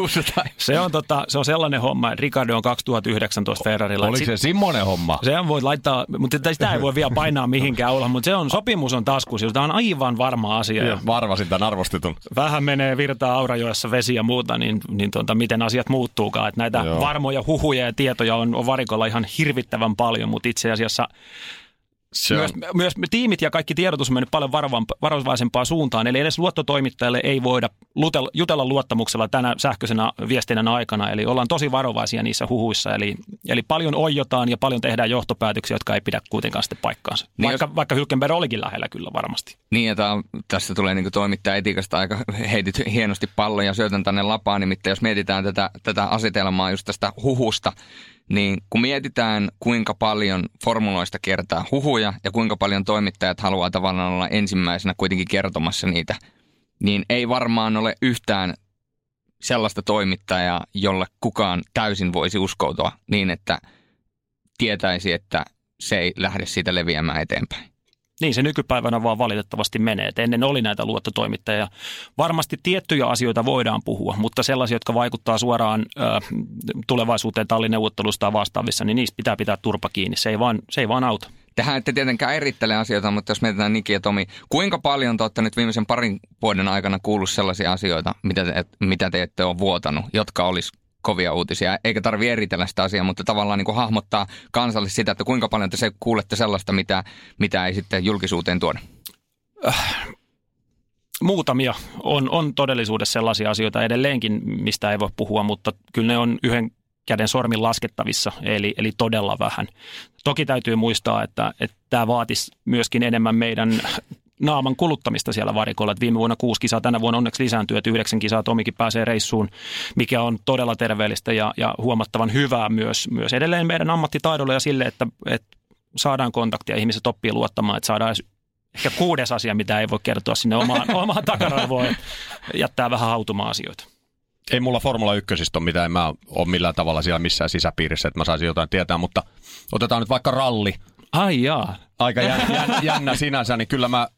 Speaker 3: se, on, tota, se on sellainen homma, että Ricardo on 2019 Ferrarilla.
Speaker 4: Oliko se semmoinen homma?
Speaker 3: Se voi laittaa, mutta sitä ei voi vielä painaa mihinkään olla, mutta se on, sopimus on taskussa, tämä on aivan varma asia.
Speaker 4: Ja varvasin tämän arvostetun.
Speaker 3: Vähän menee virtaa Aurajoessa vesi ja muuta, niin, niin tota, miten asiat muuttuu mukaan. Että näitä Joo. varmoja huhuja ja tietoja on, on varikolla ihan hirvittävän paljon, mutta itse asiassa se myös, on... myös tiimit ja kaikki tiedotus on mennyt paljon varovaisempaan suuntaan, eli edes luottotoimittajalle ei voida lutella, jutella luottamuksella tänä sähköisenä viestinnän aikana, eli ollaan tosi varovaisia niissä huhuissa, eli, eli paljon oijotaan ja paljon tehdään johtopäätöksiä, jotka ei pidä kuitenkaan sitten paikkaansa, niin vaikka, jos... vaikka Hylkenberg olikin lähellä kyllä varmasti.
Speaker 2: Niin, ja tämä, tässä tulee niin toimittaja etiikasta aika heitit hienosti pallon ja syötän tänne lapaan, nimittäin jos mietitään tätä, tätä asetelmaa just tästä huhusta, niin kun mietitään, kuinka paljon formuloista kertaa huhuja ja kuinka paljon toimittajat haluaa tavallaan olla ensimmäisenä kuitenkin kertomassa niitä, niin ei varmaan ole yhtään sellaista toimittajaa, jolle kukaan täysin voisi uskoutua niin, että tietäisi, että se ei lähde siitä leviämään eteenpäin.
Speaker 3: Niin se nykypäivänä vaan valitettavasti menee. Et ennen oli näitä luottotoimittajia. Varmasti tiettyjä asioita voidaan puhua, mutta sellaisia, jotka vaikuttaa suoraan ö, tulevaisuuteen tallineuvottelusta tai vastaavissa, niin niistä pitää pitää turpa kiinni. Se ei vaan, se ei vaan auta.
Speaker 2: Tähän ette tietenkään erittele asioita, mutta jos mietitään Niki ja Tomi, kuinka paljon te olette nyt viimeisen parin vuoden aikana kuullut sellaisia asioita, mitä te, mitä te ette ole vuotanut, jotka olisi kovia uutisia, eikä tarvi eritellä sitä asiaa, mutta tavallaan niin kuin hahmottaa kansalle sitä, että kuinka paljon te se kuulette sellaista, mitä, mitä ei sitten julkisuuteen tuoda. Äh,
Speaker 3: muutamia on, on todellisuudessa sellaisia asioita edelleenkin, mistä ei voi puhua, mutta kyllä ne on yhden käden sormin laskettavissa, eli, eli todella vähän. Toki täytyy muistaa, että, että tämä vaatisi myöskin enemmän meidän naaman kuluttamista siellä varikolla. Että viime vuonna kuusi kisaa, tänä vuonna onneksi lisääntyy, että yhdeksän kisaa Tomikin pääsee reissuun, mikä on todella terveellistä ja, ja huomattavan hyvää myös, myös edelleen meidän ammattitaidolle ja sille, että, että saadaan kontaktia, ihmiset oppii luottamaan, että saadaan ehkä kuudes asia, mitä ei voi kertoa sinne omaan, omaan takaraivoon, että jättää vähän hautumaan asioita.
Speaker 4: Ei mulla Formula 1 ole mitään, en mä ole millään tavalla siellä missään sisäpiirissä, että mä saisin jotain tietää, mutta otetaan nyt vaikka ralli.
Speaker 3: Ai jaa.
Speaker 4: Aika jän, jän, jännä sinänsä, niin kyllä mä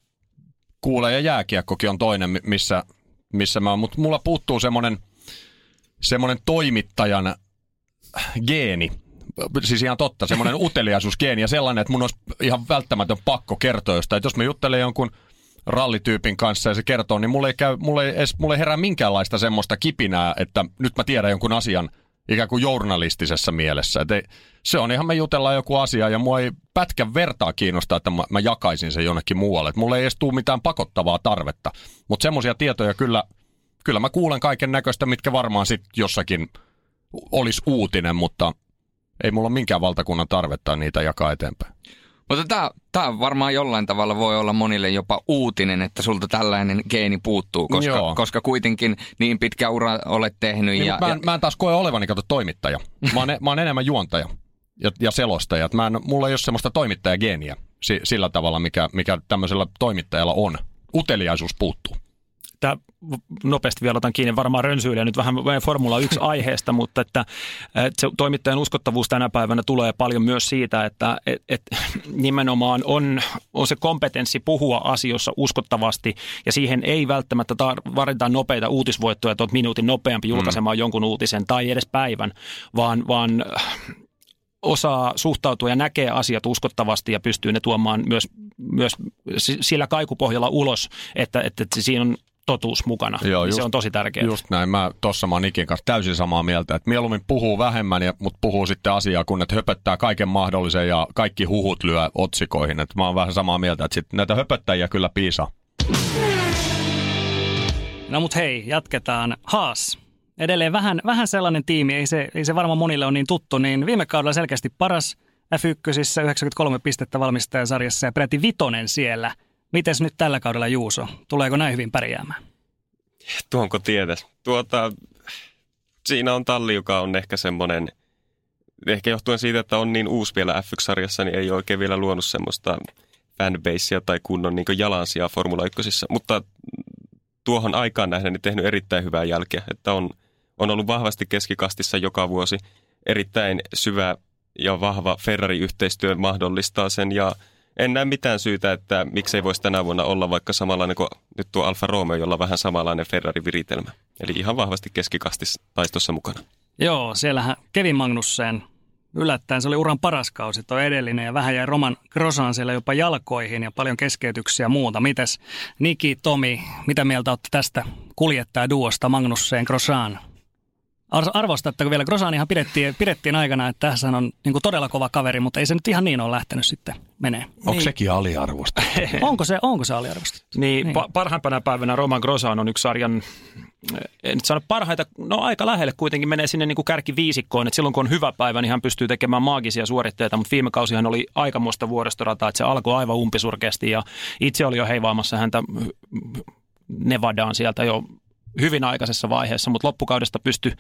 Speaker 4: kuulen ja jääkiekkokin on toinen, missä, missä mä mutta mulla puuttuu semmoinen semmoinen toimittajan geeni, siis ihan totta, semmoinen uteliaisuusgeeni ja sellainen, että mun olisi ihan välttämätön pakko kertoa jostain. Että jos mä juttelen jonkun rallityypin kanssa ja se kertoo, niin mulle ei, käy, mulle ei, edes, mulle ei herää minkäänlaista semmoista kipinää, että nyt mä tiedän jonkun asian ikään kuin journalistisessa mielessä. Et ei, se on ihan me jutellaan joku asia ja mua ei pätkän vertaa kiinnostaa, että mä, mä jakaisin sen jonnekin muualle. Et mulle ei edes tule mitään pakottavaa tarvetta. Mutta semmoisia tietoja kyllä, kyllä mä kuulen kaiken näköistä, mitkä varmaan sitten jossakin olisi uutinen, mutta ei mulla ole minkään valtakunnan tarvetta niitä jakaa eteenpäin.
Speaker 2: Mutta tämä, tämä varmaan jollain tavalla voi olla monille jopa uutinen, että sulta tällainen geeni puuttuu, koska, koska kuitenkin niin pitkä ura olet tehnyt.
Speaker 4: Niin,
Speaker 2: ja,
Speaker 4: mä, en,
Speaker 2: ja...
Speaker 4: mä en taas koe olevani kato toimittaja. Mä oon, mä oon enemmän juontaja ja, ja selostaja. Mä en, mulla ei ole semmoista toimittajageeniä sillä tavalla, mikä, mikä tämmöisellä toimittajalla on. Uteliaisuus puuttuu
Speaker 3: että nopeasti vielä otan kiinni varmaan rönsyilijä nyt vähän Formula 1 aiheesta, mutta että, että se toimittajan uskottavuus tänä päivänä tulee paljon myös siitä, että et, et, nimenomaan on, on se kompetenssi puhua asioissa uskottavasti ja siihen ei välttämättä tar- nopeita uutisvoittoja, että olet minuutin nopeampi julkaisemaan mm. jonkun uutisen tai edes päivän, vaan, vaan osaa suhtautua ja näkee asiat uskottavasti ja pystyy ne tuomaan myös, myös sillä kaikupohjalla ulos, että, että siinä on totuus mukana. Joo, just, se on tosi tärkeää.
Speaker 4: Just näin. Mä tuossa mä Nikin kanssa täysin samaa mieltä, että mieluummin puhuu vähemmän, ja, mutta puhuu sitten asiaa, kun että höpöttää kaiken mahdollisen ja kaikki huhut lyö otsikoihin. Että mä oon vähän samaa mieltä, että sit näitä höpöttäjiä kyllä piisaa.
Speaker 1: No mut hei, jatketaan. Haas. Edelleen vähän, vähän sellainen tiimi, ei se, ei se varmaan monille ole niin tuttu, niin viime kaudella selkeästi paras F1, 93 pistettä valmistajasarjassa ja peräti vitonen siellä – Mites nyt tällä kaudella Juuso? Tuleeko näin hyvin pärjäämään?
Speaker 5: Tuonko tietäisi? Tuota, siinä on talli, joka on ehkä semmoinen, ehkä johtuen siitä, että on niin uusi vielä F1-sarjassa, niin ei oikein vielä luonut semmoista fanbasea tai kunnon niin jalansijaa Formula 1. Mutta tuohon aikaan nähden niin tehnyt erittäin hyvää jälkeä, että on, on ollut vahvasti keskikastissa joka vuosi. Erittäin syvä ja vahva Ferrari-yhteistyö mahdollistaa sen ja – en näe mitään syytä, että miksei voisi tänä vuonna olla vaikka samanlainen kuin nyt tuo Alfa Romeo, jolla on vähän samanlainen Ferrari-viritelmä. Eli ihan vahvasti keskikastistaistossa mukana.
Speaker 1: Joo, siellähän Kevin Magnussen yllättäen se oli uran paras kausi, tuo edellinen, ja vähän jäi Roman Grosan siellä jopa jalkoihin ja paljon keskeytyksiä ja muuta. Mites Niki, Tomi, mitä mieltä olette tästä kuljettaja duosta Magnussen Grosan? Arvostatteko vielä? Grosanihan pidettiin, pidettiin aikana, että tässä on niin kuin todella kova kaveri, mutta ei se nyt ihan niin ole lähtenyt sitten menee.
Speaker 4: Onko niin. sekin aliarvostettu?
Speaker 1: onko, se, onko se aliarvostettu?
Speaker 3: Niin, niin. Pa- parhaimpana päivänä Roman Grosan on yksi sarjan, en nyt sano parhaita, no aika lähelle kuitenkin menee sinne niin kuin kärkiviisikkoon, että silloin kun on hyvä päivä, niin hän pystyy tekemään maagisia suoritteita, mutta viime kausihan oli aikamoista vuoristorataa, että se alkoi aivan umpisurkeasti ja itse oli jo heivaamassa häntä Nevadaan sieltä jo hyvin aikaisessa vaiheessa, mutta loppukaudesta pystyi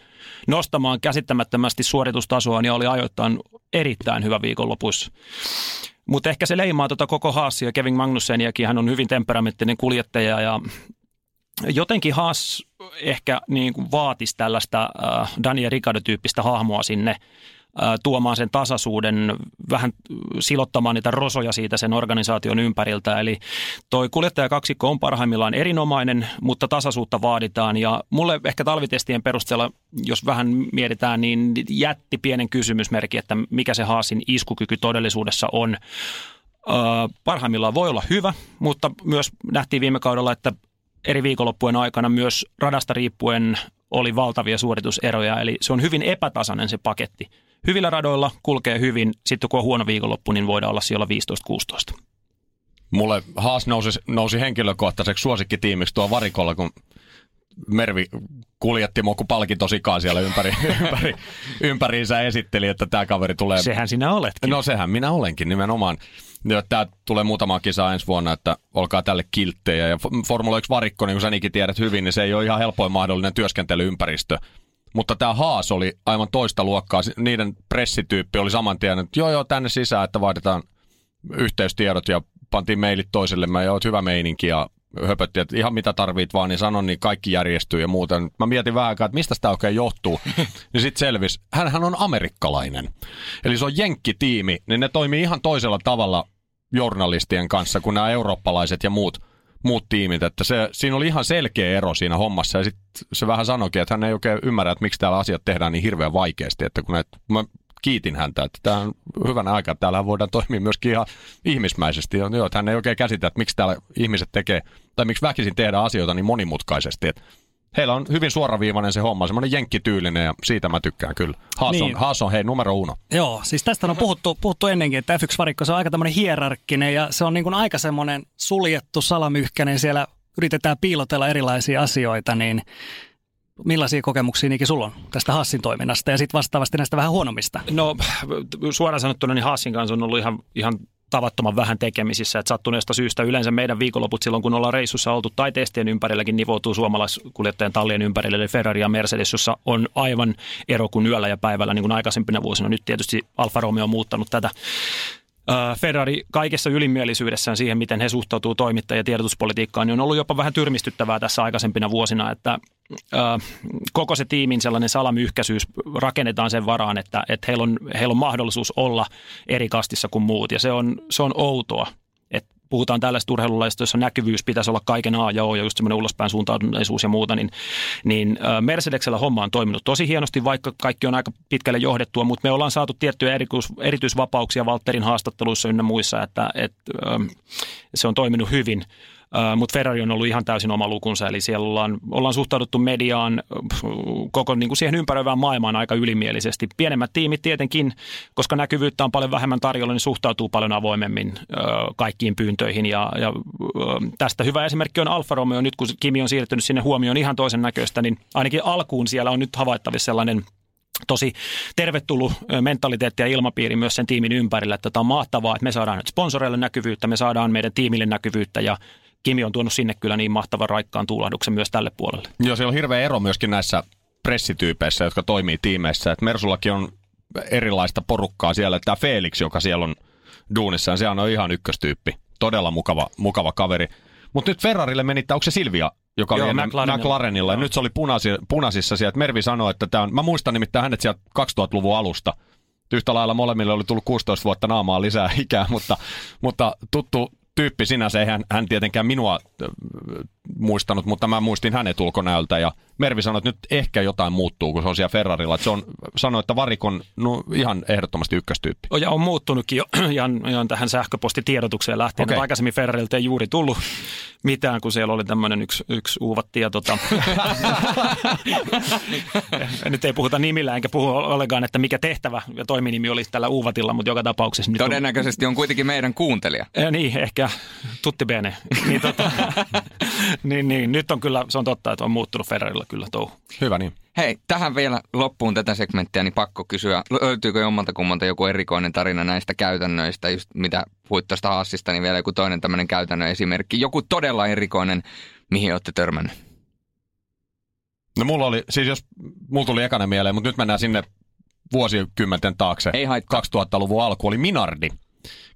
Speaker 3: nostamaan käsittämättömästi suoritustasoa ja oli ajoittain erittäin hyvä viikonlopuissa. Mutta ehkä se leimaa tuota koko Haasia, Kevin Magnusseniakin, hän on hyvin temperamenttinen kuljettaja ja jotenkin Haas ehkä niin kuin vaatisi tällaista äh, Daniel Ricciardo-tyyppistä hahmoa sinne tuomaan sen tasaisuuden, vähän silottamaan niitä rosoja siitä sen organisaation ympäriltä. Eli toi kuljettajakaksikko on parhaimmillaan erinomainen, mutta tasaisuutta vaaditaan. Ja mulle ehkä talvitestien perusteella, jos vähän mietitään, niin jätti pienen kysymysmerkki, että mikä se Haasin iskukyky todellisuudessa on. parhaimmillaan voi olla hyvä, mutta myös nähtiin viime kaudella, että eri viikonloppujen aikana myös radasta riippuen oli valtavia suorituseroja, eli se on hyvin epätasainen se paketti hyvillä radoilla kulkee hyvin. Sitten kun on huono viikonloppu, niin voidaan olla siellä 15-16.
Speaker 4: Mulle Haas nousi, nousi henkilökohtaiseksi suosikkitiimiksi tuo varikolla, kun Mervi kuljetti mua, kun palkinto sikaa siellä ympäri, ympäri, ympäriinsä esitteli, että tämä kaveri tulee...
Speaker 3: Sehän sinä oletkin.
Speaker 4: No sehän minä olenkin nimenomaan. Tämä tulee muutama kisa ensi vuonna, että olkaa tälle kilttejä. Ja Formula 1 varikko, niin kuin sänikin tiedät hyvin, niin se ei ole ihan helpoin mahdollinen työskentelyympäristö mutta tämä Haas oli aivan toista luokkaa. Niiden pressityyppi oli saman tien, että joo joo tänne sisään, että vaihdetaan, yhteystiedot ja pantiin mailit toiselle. ja oot hyvä meininki ja höpötti, että ihan mitä tarvit vaan, niin sanon, niin kaikki järjestyy ja muuten. Mä mietin vähän aikaa, että mistä tämä oikein johtuu. niin sitten selvisi, hänhän on amerikkalainen. Eli se on jenkkitiimi, niin ne toimii ihan toisella tavalla journalistien kanssa kuin nämä eurooppalaiset ja muut, muut tiimit. Että se, siinä oli ihan selkeä ero siinä hommassa ja sitten se vähän sanoikin, että hän ei oikein ymmärrä, että miksi täällä asiat tehdään niin hirveän vaikeasti. Että kun näet, mä kiitin häntä, että tämä on hyvänä aika, täällä voidaan toimia myöskin ihan ihmismäisesti. Joo, että hän ei oikein käsitä, että miksi täällä ihmiset tekee, tai miksi väkisin tehdä asioita niin monimutkaisesti. Että heillä on hyvin suoraviivainen se homma, semmoinen jenkkityylinen ja siitä mä tykkään kyllä. Haas, niin. on, Haas on hei numero uno.
Speaker 1: Joo, siis tästä on puhuttu, puhuttu ennenkin, että F1-varikko se on aika tämmöinen hierarkkinen ja se on niin kuin aika semmoinen suljettu salamyhkäinen, siellä yritetään piilotella erilaisia asioita, niin Millaisia kokemuksia Niki sulla on tästä Hassin toiminnasta ja sitten vastaavasti näistä vähän huonommista?
Speaker 3: No suoraan sanottuna niin Hassin kanssa on ollut ihan, ihan tavattoman vähän tekemisissä. Että sattuneesta syystä yleensä meidän viikonloput silloin, kun ollaan reissussa oltu tai testien ympärilläkin nivoutuu suomalaiskuljettajan tallien ympärille, eli Ferrari ja Mercedes, jossa on aivan ero kuin yöllä ja päivällä, niin kuin aikaisempina vuosina. Nyt tietysti Alfa Romeo on muuttanut tätä Ferrari kaikessa ylimielisyydessään siihen, miten he suhtautuu toimittaja- ja tiedotuspolitiikkaan, niin on ollut jopa vähän tyrmistyttävää tässä aikaisempina vuosina, että koko se tiimin sellainen salamyhkäisyys rakennetaan sen varaan, että, että heillä, on, heillä on mahdollisuus olla eri kastissa kuin muut, ja se on, se on outoa puhutaan tällaista urheilulaista, jossa näkyvyys pitäisi olla kaiken A ja O ja just semmoinen ulospäin suuntautuneisuus ja muuta, niin, niin Mercedeksellä homma on toiminut tosi hienosti, vaikka kaikki on aika pitkälle johdettua, mutta me ollaan saatu tiettyjä erityis, erityisvapauksia Walterin haastatteluissa ynnä muissa, että, että se on toiminut hyvin. Uh, mutta Ferrari on ollut ihan täysin oma lukunsa, eli siellä ollaan, ollaan suhtauduttu mediaan koko niin kuin siihen ympäröivään maailmaan aika ylimielisesti. Pienemmät tiimit tietenkin, koska näkyvyyttä on paljon vähemmän tarjolla, niin suhtautuu paljon avoimemmin uh, kaikkiin pyyntöihin. Ja, ja uh, tästä hyvä esimerkki on Alfa Romeo. Nyt kun Kimi on siirtynyt sinne huomioon ihan toisen näköistä, niin ainakin alkuun siellä on nyt havaittavissa sellainen – tosi tervetullut mentaliteetti ja ilmapiiri myös sen tiimin ympärillä, että tämä on mahtavaa, että me saadaan nyt sponsoreille näkyvyyttä, me saadaan meidän tiimille näkyvyyttä ja Kimi on tuonut sinne kyllä niin mahtavan raikkaan tuulahduksen myös tälle puolelle.
Speaker 4: Joo, siellä on hirveä ero myöskin näissä pressityypeissä, jotka toimii tiimeissä. Et Mersullakin on erilaista porukkaa siellä. Tämä Felix, joka siellä on duunissa, se on ihan ykköstyyppi. Todella mukava, mukava kaveri. Mutta nyt Ferrarille meni, onko se Silvia, joka Joo, oli McLarenilla. McLarenilla. Ja nyt se oli punaisi, punaisissa siellä. Mervi sanoi, että tämä on, mä muistan nimittäin hänet sieltä 2000-luvun alusta. Yhtä lailla molemmille oli tullut 16 vuotta naamaa lisää ikää, mutta, mutta tuttu, tyyppi sinänsä, hän, hän tietenkään minua äh, muistanut, mutta mä muistin hänet ulkonäöltä ja Mervi sanoi, että nyt ehkä jotain muuttuu, kun se on siellä Ferrarilla. Että se on, sanoi, että Varikon no, ihan ehdottomasti ykköstyyppi.
Speaker 3: Ja on muuttunutkin jo ihan, ihan tähän sähköpostitiedotukseen lähtien. Okay. Aikaisemmin Ferrarilta ei juuri tullut mitään, kun siellä oli tämmöinen yksi, yksi uuvatti. Ja tota... nyt ei puhuta nimillä, enkä puhu ollenkaan, että mikä tehtävä ja toiminimi oli tällä uuvatilla, mutta joka tapauksessa.
Speaker 2: Todennäköisesti on kuitenkin meidän kuuntelija.
Speaker 3: Ja niin, ehkä tutti bene. niin, tota, niin, niin, nyt on kyllä, se on totta, että on muuttunut Ferrarilla kyllä touhu.
Speaker 4: Hyvä niin.
Speaker 2: Hei, tähän vielä loppuun tätä segmenttiä, niin pakko kysyä, löytyykö jommalta kummalta joku erikoinen tarina näistä käytännöistä, just mitä puhuit tuosta Hassista, niin vielä joku toinen tämmöinen käytännön esimerkki, joku todella erikoinen, mihin olette törmännyt?
Speaker 4: No mulla oli, siis jos, mulla tuli ekana mieleen, mutta nyt mennään sinne vuosikymmenten taakse.
Speaker 2: Ei
Speaker 4: 2000-luvun alku oli Minardi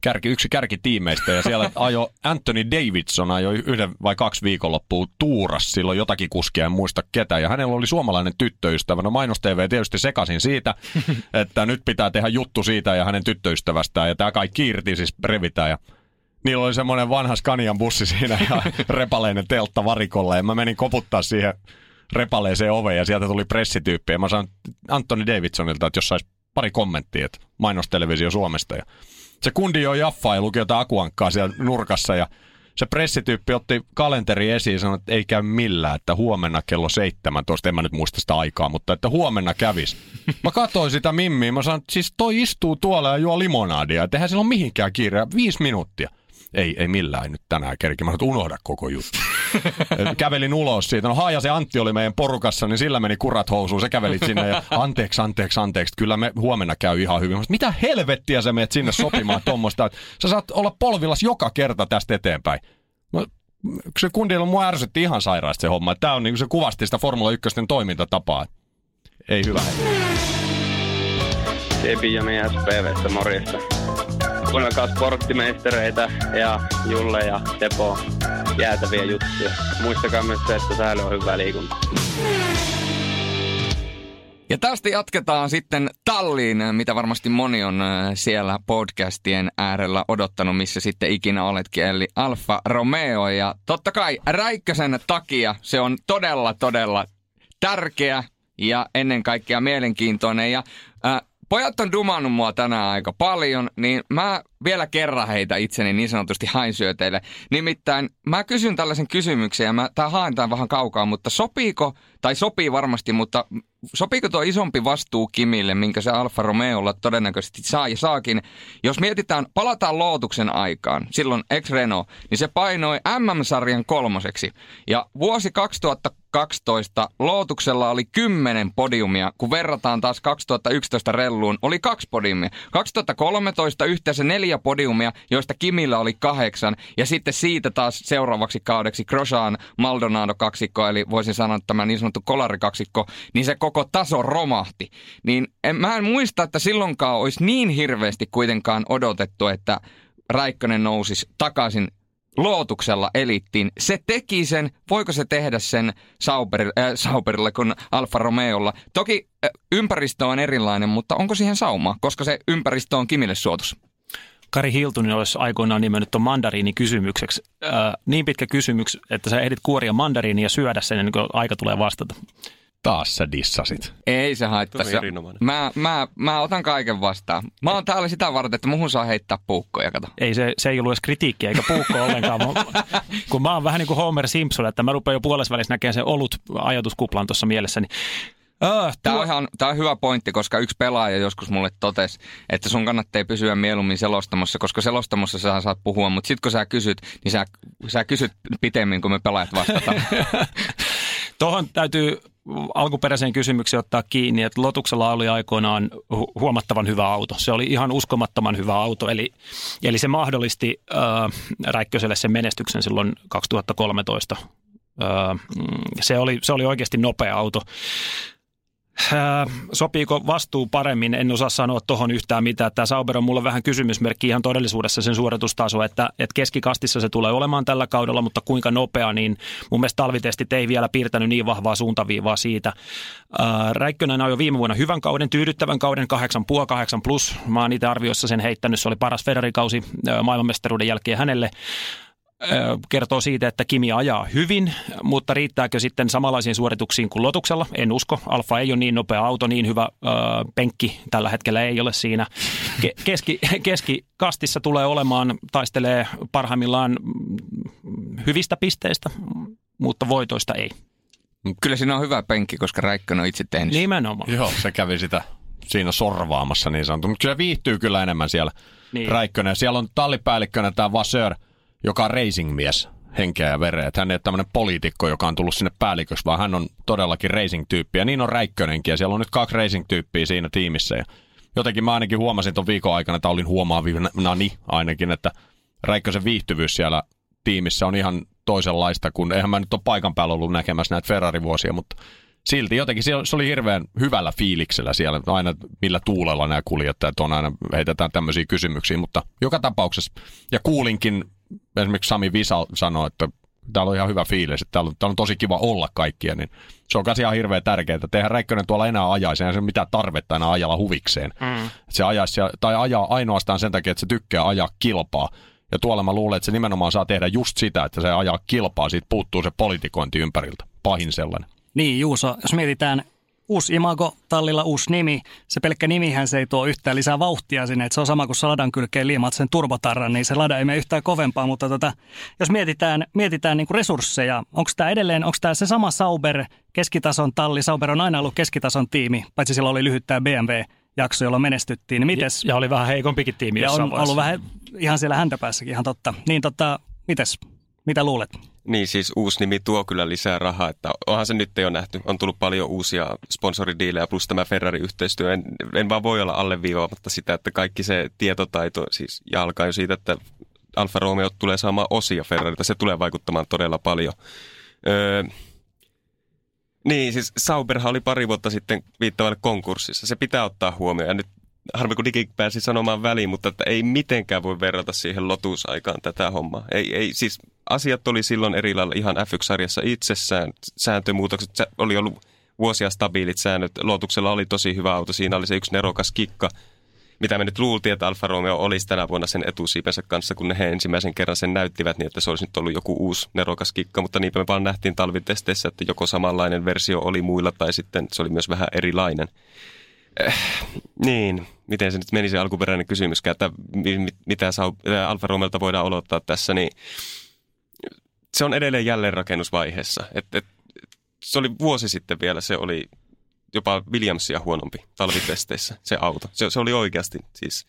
Speaker 4: kärki, yksi kärkitiimeistä ja siellä ajo Anthony Davidson ajoi yhden vai kaksi viikonloppua tuuras silloin jotakin kuskia, en muista ketä. Ja hänellä oli suomalainen tyttöystävä. No mainos TV tietysti sekasin siitä, että nyt pitää tehdä juttu siitä ja hänen tyttöystävästään. Ja tämä kaikki irti siis revitään ja Niillä oli semmoinen vanha Scanian bussi siinä ja repaleinen teltta varikolla ja mä menin koputtaa siihen repaleeseen oveen ja sieltä tuli pressityyppi ja mä sanoin Anthony Davidsonilta, että jos sais pari kommenttia, että mainostelevisio Suomesta ja se kundi jo jaffaa ja luki jotain akuankkaa siellä nurkassa ja se pressityyppi otti kalenteri esiin ja sanoi, että ei käy millään, että huomenna kello 17, en mä nyt muista sitä aikaa, mutta että huomenna kävis. Mä katsoin sitä mimmiä, mä sanoin, siis toi istuu tuolla ja juo limonaadia, että eihän sillä ole mihinkään kiire, viisi minuuttia ei, ei millään nyt tänään kerki. Mä sanoin, unohda koko juttu. Kävelin ulos siitä. No Haaja se Antti oli meidän porukassa, niin sillä meni kurat housuun. Se kävelit sinne ja anteeksi, anteeksi, anteeksi. Kyllä me huomenna käy ihan hyvin. Sanoin, mitä helvettiä sä menet sinne sopimaan tuommoista? Sä saat olla polvillas joka kerta tästä eteenpäin. No, se kundilla mua ärsytti ihan sairaasti se homma. Tämä on niin se kuvasti sitä Formula 1 toimintatapaa. Ei hyvä.
Speaker 6: Ebi ja meidän SPVstä, morjesta. Kuunnelkaa sporttimeistereitä ja Julle ja Tepo jäätäviä juttuja. Muistakaa myös se, että täällä on hyvää liikuntaa.
Speaker 2: Ja tästä jatketaan sitten talliin, mitä varmasti moni on äh, siellä podcastien äärellä odottanut, missä sitten ikinä oletkin, eli Alfa Romeo. Ja totta kai Räikkösen takia se on todella, todella tärkeä ja ennen kaikkea mielenkiintoinen. Ja äh, pojat on dumannut mua tänään aika paljon, niin mä vielä kerran heitä itseni niin sanotusti hainsyöteille. Nimittäin mä kysyn tällaisen kysymyksen ja mä, tää haen tämän vähän kaukaa, mutta sopiiko, tai sopii varmasti, mutta sopiiko tuo isompi vastuu Kimille, minkä se Alfa Romeolla todennäköisesti saa ja saakin? Jos mietitään, palataan Lootuksen aikaan, silloin ex-Renault, niin se painoi MM-sarjan kolmoseksi. Ja vuosi 2012 Lootuksella oli 10 podiumia, kun verrataan taas 2011 Relluun, oli kaksi podiumia. 2013 yhteensä neljä podiumia, joista Kimillä oli kahdeksan, ja sitten siitä taas seuraavaksi kaudeksi Grosjean Maldonado kaksikko, eli voisin sanoa tämä niin sanottu kolarikaksikko, niin se koko taso romahti. Niin en, mä en muista, että silloinkaan olisi niin hirveästi kuitenkaan odotettu, että Räikkönen nousisi takaisin lootuksella elittiin. Se teki sen, voiko se tehdä sen Sauberilla, äh, Sauberilla kuin Alfa Romeolla. Toki äh, ympäristö on erilainen, mutta onko siihen saumaa, koska se ympäristö on Kimille suotus?
Speaker 3: Kari Hiltunen olisi aikoinaan nimennyt tuon mandariini kysymykseksi. Äh, niin pitkä kysymys, että sä ehdit kuoria mandariini ja syödä sen ennen kuin aika tulee vastata.
Speaker 4: Taas sä dissasit.
Speaker 2: Ei se haittaa.
Speaker 5: Tosi
Speaker 2: Se, mä, mä, mä otan kaiken vastaan. Mä oon täällä sitä varten, että muhun saa heittää puukkoja, kato.
Speaker 3: Ei se, se ei ollut edes kritiikkiä eikä puukko ollenkaan. Mä, kun mä oon vähän niin kuin Homer Simpson, että mä rupean jo puolessa näkemään sen olut ajatuskuplan tuossa mielessäni. Äh,
Speaker 2: Tämä
Speaker 3: tuo-
Speaker 2: on, ihan, tää on hyvä pointti, koska yksi pelaaja joskus mulle totesi, että sun kannattaa pysyä mieluummin selostamossa, koska selostamossa sä saat puhua, mutta sit kun sä kysyt, niin sä, sä kysyt pitemmin, kuin me pelaajat vastataan.
Speaker 3: Tuohon täytyy alkuperäiseen kysymykseen ottaa kiinni, että Lotuksella oli aikoinaan hu- huomattavan hyvä auto. Se oli ihan uskomattoman hyvä auto, eli, eli se mahdollisti äh, Räikköselle sen menestyksen silloin 2013. Äh, mm, se, oli, se oli oikeasti nopea auto. Äh, sopiiko vastuu paremmin? En osaa sanoa tuohon yhtään mitään. Tämä Sauber on mulle vähän kysymysmerkki ihan todellisuudessa sen suoritustaso, että, että keskikastissa se tulee olemaan tällä kaudella, mutta kuinka nopea, niin mun mielestä talvitestit ei vielä piirtänyt niin vahvaa suuntaviivaa siitä. Äh, Räikkönen ajoi viime vuonna hyvän kauden, tyydyttävän kauden, 8,5, 8 plus. Mä oon itse arvioissa sen heittänyt, se oli paras Ferrari-kausi äh, maailmanmestaruuden jälkeen hänelle kertoo siitä, että Kimi ajaa hyvin, mutta riittääkö sitten samanlaisiin suorituksiin kuin Lotuksella? En usko. Alfa ei ole niin nopea auto, niin hyvä ö, penkki tällä hetkellä ei ole siinä. Ke- keski, keskikastissa tulee olemaan, taistelee parhaimmillaan mm, hyvistä pisteistä, mutta voitoista ei.
Speaker 2: Kyllä siinä on hyvä penkki, koska Räikkönen on itse tehnyt.
Speaker 3: Nimenomaan.
Speaker 4: Joo, se kävi sitä siinä sorvaamassa niin sanottu. Mutta kyllä viihtyy kyllä enemmän siellä
Speaker 3: Niin.
Speaker 4: niin. Räikkönen. Siellä on tallipäällikkönä tämä Vasseur, joka on racing-mies henkeä ja vereä. Hän ei ole tämmöinen poliitikko, joka on tullut sinne päälliköksi, vaan hän on todellakin racing-tyyppi. Ja niin on Räikkönenkin. Ja siellä on nyt kaksi racing-tyyppiä siinä tiimissä. Ja jotenkin mä ainakin huomasin tuon viikon aikana, että olin huomaavinani ainakin, että Räikkösen viihtyvyys siellä tiimissä on ihan toisenlaista, kun eihän mä nyt ole paikan päällä ollut näkemässä näitä Ferrari-vuosia, mutta silti jotenkin se oli hirveän hyvällä fiiliksellä siellä, aina millä tuulella nämä kuljettajat on, aina heitetään tämmöisiä kysymyksiä, mutta joka tapauksessa, ja kuulinkin, esimerkiksi Sami Visa sanoi, että täällä on ihan hyvä fiilis, että täällä on, täällä on tosi kiva olla kaikkia, niin se on myös ihan hirveän tärkeää, että eihän Räikkönen tuolla enää ajaisi, eihän se ole mitään tarvetta enää ajalla huvikseen. Mm. Se ajaisi, tai ajaa ainoastaan sen takia, että se tykkää ajaa kilpaa. Ja tuolla mä luulen, että se nimenomaan saa tehdä just sitä, että se ajaa kilpaa, siitä puuttuu se politikointi ympäriltä. Pahin sellainen.
Speaker 1: Niin Juuso, jos mietitään uusi imago, tallilla uusi nimi, se pelkkä nimihän se ei tuo yhtään lisää vauhtia sinne, että se on sama kuin ladan kylkeen liimaat sen turbotarran, niin se lada ei mene yhtään kovempaa, mutta tota, jos mietitään, mietitään niin resursseja, onko tämä edelleen, onko tämä se sama Sauber, keskitason talli, Sauber on aina ollut keskitason tiimi, paitsi silloin oli lyhyt tämä BMW-jakso, jolla menestyttiin, niin mites,
Speaker 3: Ja oli vähän heikompikin tiimi
Speaker 1: ja on
Speaker 3: vaiheessa.
Speaker 1: ollut vähän ihan siellä häntäpäässäkin, ihan totta. Niin tota, mites, mitä luulet?
Speaker 5: Niin siis uusi nimi tuo kyllä lisää rahaa, että onhan se nyt jo nähty. On tullut paljon uusia sponsoridiilejä plus tämä Ferrari-yhteistyö. En, en vaan voi olla alleviivaamatta sitä, että kaikki se tietotaito, siis ja alkaa jo siitä, että Alfa Romeo tulee saamaan osia Ferrarilta. Se tulee vaikuttamaan todella paljon. Öö, niin, siis Sauberhan oli pari vuotta sitten viittavalle konkurssissa. Se pitää ottaa huomioon. Ja nyt harmi kun Digi pääsi sanomaan väliin, mutta että ei mitenkään voi verrata siihen lotusaikaan tätä hommaa. Ei, ei, siis asiat oli silloin eri lailla ihan F1-sarjassa itsessään, sääntömuutokset, oli ollut vuosia stabiilit säännöt. Lotuksella oli tosi hyvä auto, siinä oli se yksi nerokas kikka, mitä me nyt luultiin, että Alfa Romeo olisi tänä vuonna sen etusiipensä kanssa, kun he ensimmäisen kerran sen näyttivät, niin että se olisi nyt ollut joku uusi nerokas kikka, mutta niinpä me vaan nähtiin talvitesteissä, että joko samanlainen versio oli muilla tai sitten se oli myös vähän erilainen. Eh, niin, miten se nyt meni se alkuperäinen kysymys, että mitä Alfa Romeolta voidaan odottaa tässä, niin se on edelleen jälleenrakennusvaiheessa. Et, et, se oli vuosi sitten vielä, se oli jopa Williamsia huonompi talvitesteissä, se auto. Se, se oli oikeasti siis,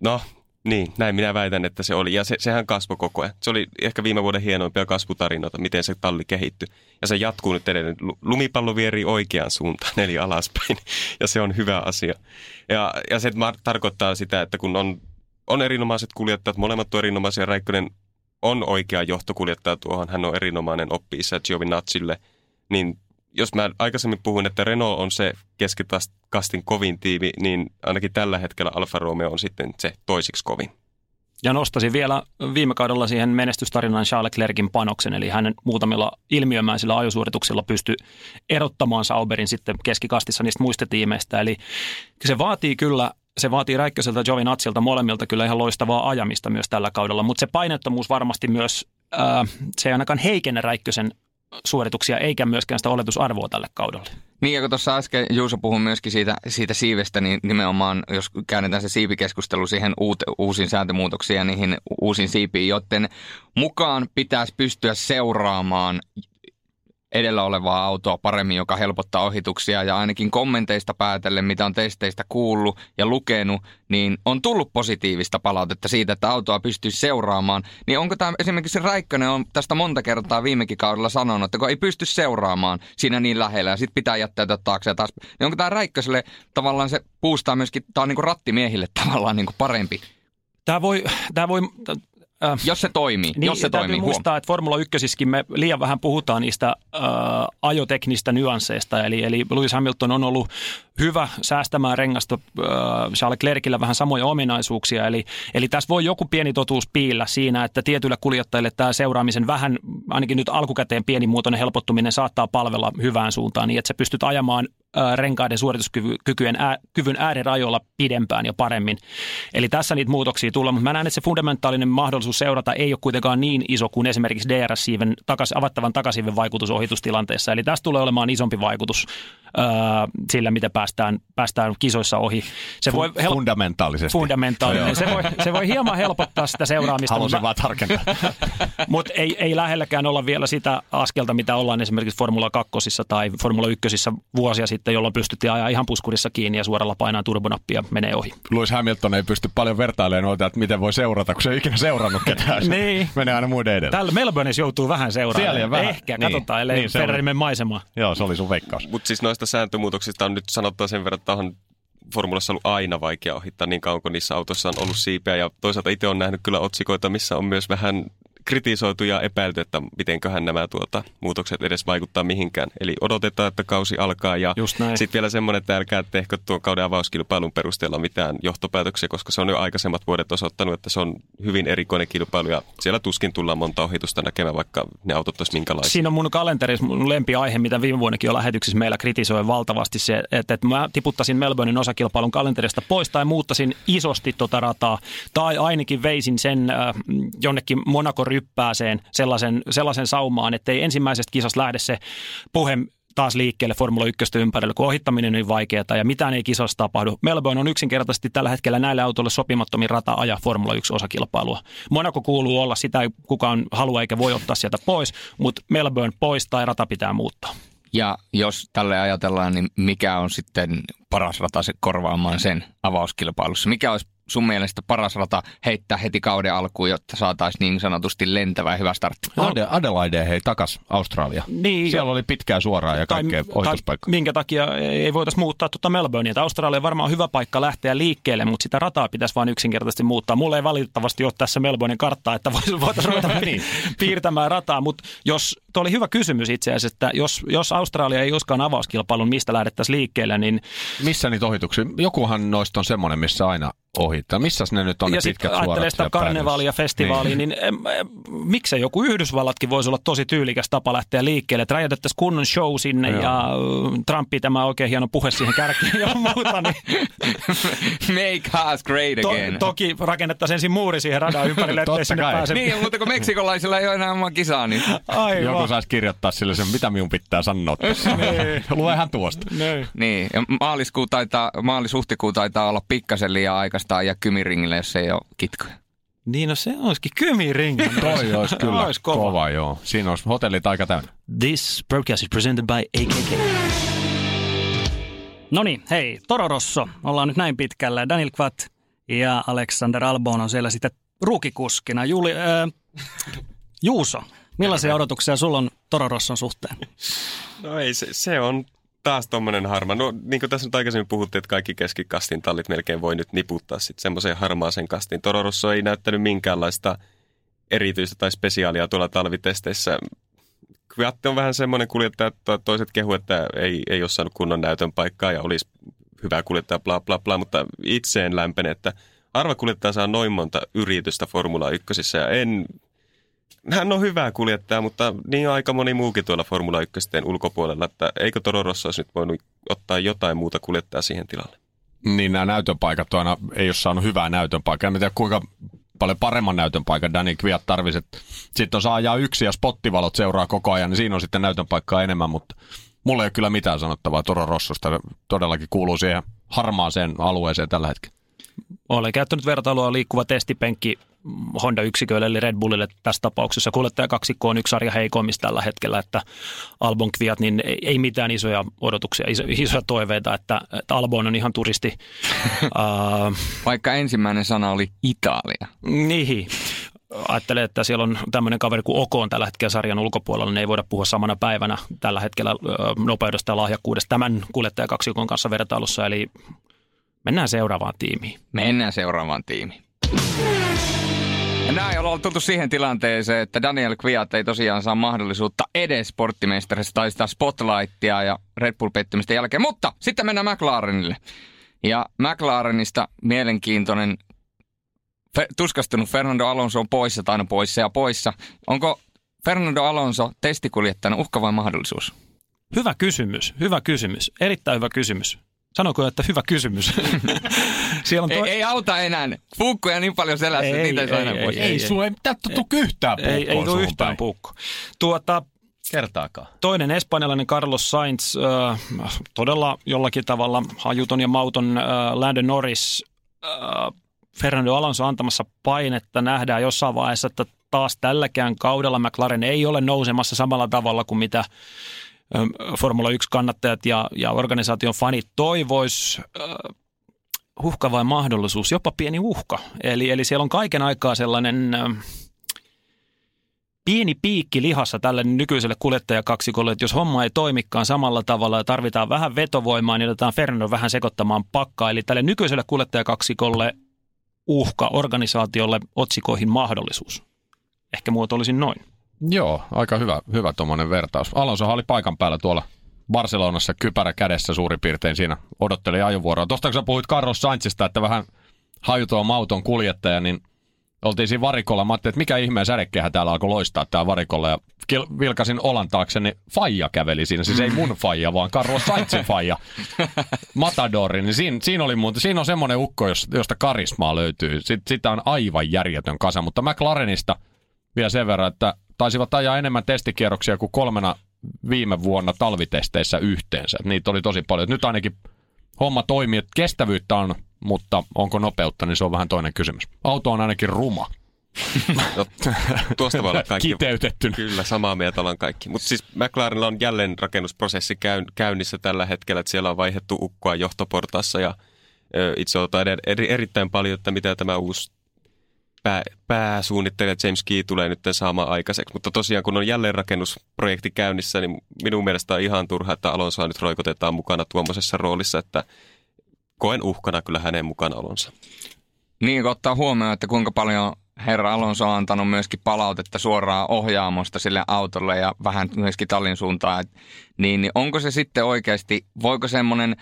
Speaker 5: no niin, näin minä väitän, että se oli. Ja se, sehän kasvoi koko ajan. Se oli ehkä viime vuoden hienoimpia kasvutarinoita, miten se talli kehittyi. Ja se jatkuu nyt edelleen. Lumipallo vierii oikeaan suuntaan, eli alaspäin. Ja se on hyvä asia. Ja, ja se tarkoittaa sitä, että kun on, on erinomaiset kuljettajat, molemmat on erinomaisia. Räikkönen on oikea johtokuljettaja tuohon. Hän on erinomainen oppi-isä Giovinazzille. Niin jos mä aikaisemmin puhuin, että Renault on se keskikastin kovin tiimi, niin ainakin tällä hetkellä Alfa Romeo on sitten se toisiksi kovin.
Speaker 3: Ja nostasin vielä viime kaudella siihen menestystarinan Charles Leclerkin panoksen, eli hänen muutamilla ilmiömäisillä ajosuorituksilla pystyi erottamaan Sauberin sitten keskikastissa niistä muista tiimeistä. Eli se vaatii kyllä se vaatii Räikköseltä Giovinazilta molemmilta kyllä ihan loistavaa ajamista myös tällä kaudella, mutta se painettomuus varmasti myös, ää, se ei ainakaan heikennä Räikkösen suorituksia eikä myöskään sitä oletusarvoa tälle kaudelle.
Speaker 2: Niin ja kun tuossa äsken Juuso puhui myöskin siitä, siitä siivestä, niin nimenomaan jos käännetään se siipikeskustelu siihen uut, uusiin sääntömuutoksiin ja niihin uusiin siipiin, joten mukaan pitäisi pystyä seuraamaan edellä olevaa autoa paremmin, joka helpottaa ohituksia. Ja ainakin kommenteista päätellen, mitä on testeistä kuullut ja lukenut, niin on tullut positiivista palautetta siitä, että autoa pystyy seuraamaan. Niin onko tämä esimerkiksi Räikkönen on tästä monta kertaa viimekin kaudella sanonut, että kun ei pysty seuraamaan siinä niin lähellä ja sitten pitää jättäytyä taakse ja taas. Niin onko tämä Räikköselle tavallaan se puustaa myöskin, tämä on niin kuin rattimiehille tavallaan niin kuin parempi?
Speaker 3: Tämä voi, tämä voi
Speaker 2: Äh, jos se toimii,
Speaker 3: niin,
Speaker 2: jos se toimii.
Speaker 3: muistaa, että Formula 1 me liian vähän puhutaan niistä äh, ajoteknistä nyansseista, eli, eli Lewis Hamilton on ollut hyvä säästämään rengasta äh, Charles Clerkillä vähän samoja ominaisuuksia, eli, eli tässä voi joku pieni totuus piillä siinä, että tietyillä kuljettajille tämä seuraamisen vähän, ainakin nyt alkukäteen pienimuotoinen helpottuminen saattaa palvella hyvään suuntaan, niin että sä pystyt ajamaan renkaiden suorituskyvyn ää, kyvyn äärirajoilla pidempään ja paremmin. Eli tässä niitä muutoksia tulee, mutta mä näen, että se fundamentaalinen mahdollisuus seurata ei ole kuitenkaan niin iso kuin esimerkiksi DRS-siiven takas, avattavan takasiven vaikutus ohitustilanteessa. Eli tästä tulee olemaan isompi vaikutus sillä, miten päästään, päästään kisoissa ohi.
Speaker 4: Se voi help- fundamentaalisesti.
Speaker 3: Fundamentaalinen. se, voi, se voi hieman helpottaa sitä seuraamista.
Speaker 4: Haluaisin vaan tarkentaa.
Speaker 3: mutta ei, ei lähelläkään olla vielä sitä askelta, mitä ollaan esimerkiksi Formula 2 tai Formula 1 vuosia sitten, jolloin pystyttiin ajaa ihan puskurissa kiinni ja suoralla painaa turbonappia menee ohi.
Speaker 4: Lewis Hamilton ei pysty paljon vertailemaan noita, että miten voi seurata, kun se ei ikinä seurannut ketään.
Speaker 3: niin.
Speaker 4: Menee aina muiden edellä.
Speaker 3: Täällä Melbourneissa joutuu vähän seuraamaan. Vähän. Ehkä, niin. katsotaan, ellei niin, Ferrari maisemaa.
Speaker 4: Joo, se oli sun veikkaus.
Speaker 5: Mutta siis noista sääntömuutoksista on nyt sanottava sen verran, että on formulassa ollut aina vaikea ohittaa niin kauan, kun niissä autoissa on ollut siipeä. Ja toisaalta itse on nähnyt kyllä otsikoita, missä on myös vähän kritisoitu ja epäilty, että mitenköhän nämä tuota, muutokset edes vaikuttaa mihinkään. Eli odotetaan, että kausi alkaa ja sitten vielä semmoinen, että älkää tehkö tuon kauden avauskilpailun perusteella mitään johtopäätöksiä, koska se on jo aikaisemmat vuodet osoittanut, että se on hyvin erikoinen kilpailu ja siellä tuskin tullaan monta ohitusta näkemään, vaikka ne autot olisivat minkälaisia.
Speaker 3: Siinä on mun kalenterissa mun lempiaihe, mitä viime vuonnakin jo lähetyksissä meillä kritisoi valtavasti se, että, että mä tiputtaisin Melbournein osakilpailun kalenterista pois tai muuttaisin isosti tota rataa tai ainakin veisin sen äh, jonnekin Monaco ryppääseen sellaisen, sellaisen saumaan, että ei ensimmäisestä kisasta lähde se puhe taas liikkeelle Formula 1 ympärillä, kun ohittaminen on niin vaikeaa ja mitään ei kisassa tapahdu. Melbourne on yksinkertaisesti tällä hetkellä näille autoille sopimattomin rata ajaa Formula 1 osakilpailua. Monaco kuuluu olla sitä, kukaan haluaa eikä voi ottaa sieltä pois, mutta Melbourne pois tai rata pitää muuttaa.
Speaker 2: Ja jos tälle ajatellaan, niin mikä on sitten paras rata se korvaamaan sen avauskilpailussa? Mikä olisi sun mielestä paras rata heittää heti kauden alkuun, jotta saataisiin niin sanotusti lentävä ja hyvä startti?
Speaker 4: Ade- Adelaide hei takas Australia.
Speaker 3: Niin,
Speaker 4: Siellä oli pitkää suoraa ja kaikkea ohituspaikkaa.
Speaker 3: minkä takia ei voitaisiin muuttaa tuota Melbournea. Että Australia on varmaan hyvä paikka lähteä liikkeelle, mutta sitä rataa pitäisi vain yksinkertaisesti muuttaa. Mulla ei valitettavasti ole tässä Melbournen karttaa, että voitaisiin ruveta
Speaker 4: Niin.
Speaker 3: piirtämään rataa. Mutta jos, tuo oli hyvä kysymys itse asiassa, että jos, jos Australia ei uskaan avauskilpailun, mistä lähdettäisiin liikkeelle, niin
Speaker 4: Missä niitä ohituksia? Jokuhan noista on semmoinen, missä aina ohittaa. Missä ne nyt on
Speaker 3: ja
Speaker 4: ne pitkät suorat?
Speaker 3: ajattelee sitä karnevaalia, festivaalia, niin, niin em, em, miksei joku Yhdysvallatkin voisi olla tosi tyylikäs tapa lähteä liikkeelle. Että räjätettäisiin kunnon show sinne
Speaker 4: Joo.
Speaker 3: ja Trumpi tämä oikein hieno puhe siihen kärkeen ja muuta. Niin
Speaker 2: Make us great
Speaker 3: to,
Speaker 2: again.
Speaker 3: toki rakennettaisiin ensin muuri siihen radan ympärille, ettei sinne
Speaker 4: kai.
Speaker 3: pääse.
Speaker 2: Niin, mutta kun meksikolaisilla ei ole enää omaa kisaa, niin
Speaker 3: Aivan.
Speaker 4: Joku saisi kirjoittaa sille sen, mitä minun pitää sanoa tässä. Luehan tuosta.
Speaker 3: Niin.
Speaker 2: Niin, ja maaliskuu taitaa, maalis-huhtikuu taitaa olla pikkasen liian aikaista ja kymiringille, jos ei ole kitkoja.
Speaker 3: Niin, no se olisikin kymiringi.
Speaker 4: Toi olisi kyllä
Speaker 3: Ois
Speaker 4: kova.
Speaker 3: kova.
Speaker 4: kova. joo. Siinä olisi hotellit aika täynnä.
Speaker 3: This broadcast is presented by AKK.
Speaker 1: No niin, hei, Toro Rosso. Ollaan nyt näin pitkällä. Daniel Kvat ja Alexander Albon on siellä sitten ruukikuskina. Juli, äh, Juuso, millaisia odotuksia sulla on Toro Rosson suhteen?
Speaker 5: No ei, se, se on taas tommonen harma. No niin kuin tässä nyt aikaisemmin puhuttiin, että kaikki keskikastin tallit melkein voi nyt niputtaa sitten semmoiseen harmaaseen kastiin. Toro Rosso ei näyttänyt minkäänlaista erityistä tai spesiaalia tuolla talvitesteissä. Kviat on vähän semmoinen kuljettaja, että toiset kehu, että ei, ei ole saanut kunnon näytön paikkaa ja olisi hyvä kuljettaja, bla bla bla, mutta itse en lämpene, että harva kuljettaja saa noin monta yritystä Formula 1 ja en, hän on hyvä kuljettaja, mutta niin on aika moni muukin tuolla Formula 1 ulkopuolella, että eikö Toro Rosso olisi nyt voinut ottaa jotain muuta kuljettajaa siihen tilalle?
Speaker 4: Niin nämä näytönpaikat aina, ei ole saanut hyvää näytön paikkaa. En tiedä kuinka paljon paremman näytön paikan Danny Kviat tarvisi. Sitten on saa ajaa yksi ja spottivalot seuraa koko ajan, niin siinä on sitten näytön paikkaa enemmän, mutta mulla ei ole kyllä mitään sanottavaa Toro Rossosta. Todellakin kuuluu siihen harmaaseen alueeseen tällä hetkellä.
Speaker 3: Olen käyttänyt vertailua liikkuva testipenkki Honda-yksiköille, eli Red Bullille tässä tapauksessa. Kuljettaja kaksikko on yksi sarja heikoimmista tällä hetkellä, että Albon Kviat, niin ei, mitään isoja odotuksia, iso, isoja toiveita, että, että Albon on ihan turisti. uh,
Speaker 2: Vaikka ensimmäinen sana oli Italia.
Speaker 3: Niin. Ajattelen, että siellä on tämmöinen kaveri kuin Oko on tällä hetkellä sarjan ulkopuolella, niin ei voida puhua samana päivänä tällä hetkellä nopeudesta ja lahjakkuudesta tämän kuljettajakaksikon kanssa vertailussa. Eli mennään seuraavaan tiimiin.
Speaker 2: Mennään seuraavaan tiimiin. Näin ollaan tultu siihen tilanteeseen, että Daniel Kviat ei tosiaan saa mahdollisuutta edes sporttimestarissa tai sitä spotlightia ja Red Bull-pettymisten jälkeen. Mutta sitten mennään McLarenille. Ja McLarenista mielenkiintoinen fe- tuskastunut Fernando Alonso on poissa tai poissa ja poissa. Onko Fernando Alonso testikuljettajana uhka vai mahdollisuus?
Speaker 3: Hyvä kysymys, hyvä kysymys, erittäin hyvä kysymys. Sanoiko, että hyvä kysymys? Siellä on
Speaker 2: Ei,
Speaker 3: toi...
Speaker 2: ei auta enää. Puukkoja niin paljon selässä,
Speaker 3: Ei,
Speaker 2: että niitä ei, saa
Speaker 3: ei,
Speaker 2: enää
Speaker 3: ei,
Speaker 2: pois.
Speaker 3: ei.
Speaker 4: Ei, sulla ei mitään tuttu yhtään
Speaker 3: ei, ei
Speaker 4: puukkoa
Speaker 3: tule yhtään puukko. Tuota,
Speaker 4: Kertaakaan.
Speaker 3: toinen espanjalainen Carlos Sainz, äh, todella jollakin tavalla hajuton ja mauton äh, Landon Norris, äh, Fernando Alonso antamassa painetta. Nähdään jossain vaiheessa, että taas tälläkään kaudella McLaren ei ole nousemassa samalla tavalla kuin mitä Formula 1-kannattajat ja, ja organisaation fanit toivois. Uhka vai mahdollisuus? Jopa pieni uhka. Eli, eli siellä on kaiken aikaa sellainen... Pieni piikki lihassa tälle nykyiselle kuljettajakaksikolle, että jos homma ei toimikaan samalla tavalla ja tarvitaan vähän vetovoimaa, niin otetaan Fernando vähän sekoittamaan pakkaa. Eli tälle nykyiselle kuljettajakaksikolle uhka, organisaatiolle otsikoihin mahdollisuus. Ehkä muotoilisin noin.
Speaker 4: Joo, aika hyvä, hyvä tuommoinen vertaus. Alonso oli paikan päällä tuolla Barcelonassa kypärä kädessä suurin piirtein siinä odotteli ajovuoroa. Tuosta kun sä puhuit Carlos Sainzista, että vähän hajutoa mauton kuljettaja, niin oltiin siinä varikolla. Mä ajattelin, että mikä ihmeen sädekehä täällä alkoi loistaa tää varikolla. Ja kil- vilkasin olan taakse, niin Faija käveli siinä. Siis ei mun Faija, vaan Carlos Sainzin Faija. Matadori. Niin siinä, siinä, oli muuten, siinä on semmoinen ukko, jos- josta karismaa löytyy. Sit, sitä on aivan järjetön kasa. Mutta McLarenista vielä sen verran, että taisivat ajaa enemmän testikierroksia kuin kolmena viime vuonna talvitesteissä yhteensä. Niitä oli tosi paljon. Nyt ainakin homma toimii, että kestävyyttä on, mutta onko nopeutta, niin se on vähän toinen kysymys. Auto on ainakin ruma,
Speaker 5: No, tuosta voi olla kaikki.
Speaker 4: kiteytettynä.
Speaker 5: Kyllä, samaa mieltä ollaan kaikki. Mutta siis McLarenilla on jälleen rakennusprosessi käyn, käynnissä tällä hetkellä, että siellä on vaihdettu ukkoa johtoportaassa ja Itse odotan ed- eri, erittäin paljon, että mitä tämä uusi pää, pääsuunnittelija James Key tulee nyt saamaan aikaiseksi. Mutta tosiaan kun on jälleenrakennusprojekti käynnissä, niin minun mielestä on ihan turha, että Alonsoa nyt roikotetaan mukana tuommoisessa roolissa, että koen uhkana kyllä hänen mukanaolonsa.
Speaker 2: Niin, kun ottaa huomioon, että kuinka paljon herra Alonso on antanut myöskin palautetta suoraan ohjaamosta sille autolle ja vähän myöskin tallin suuntaan, niin, niin onko se sitten oikeasti, voiko semmoinen,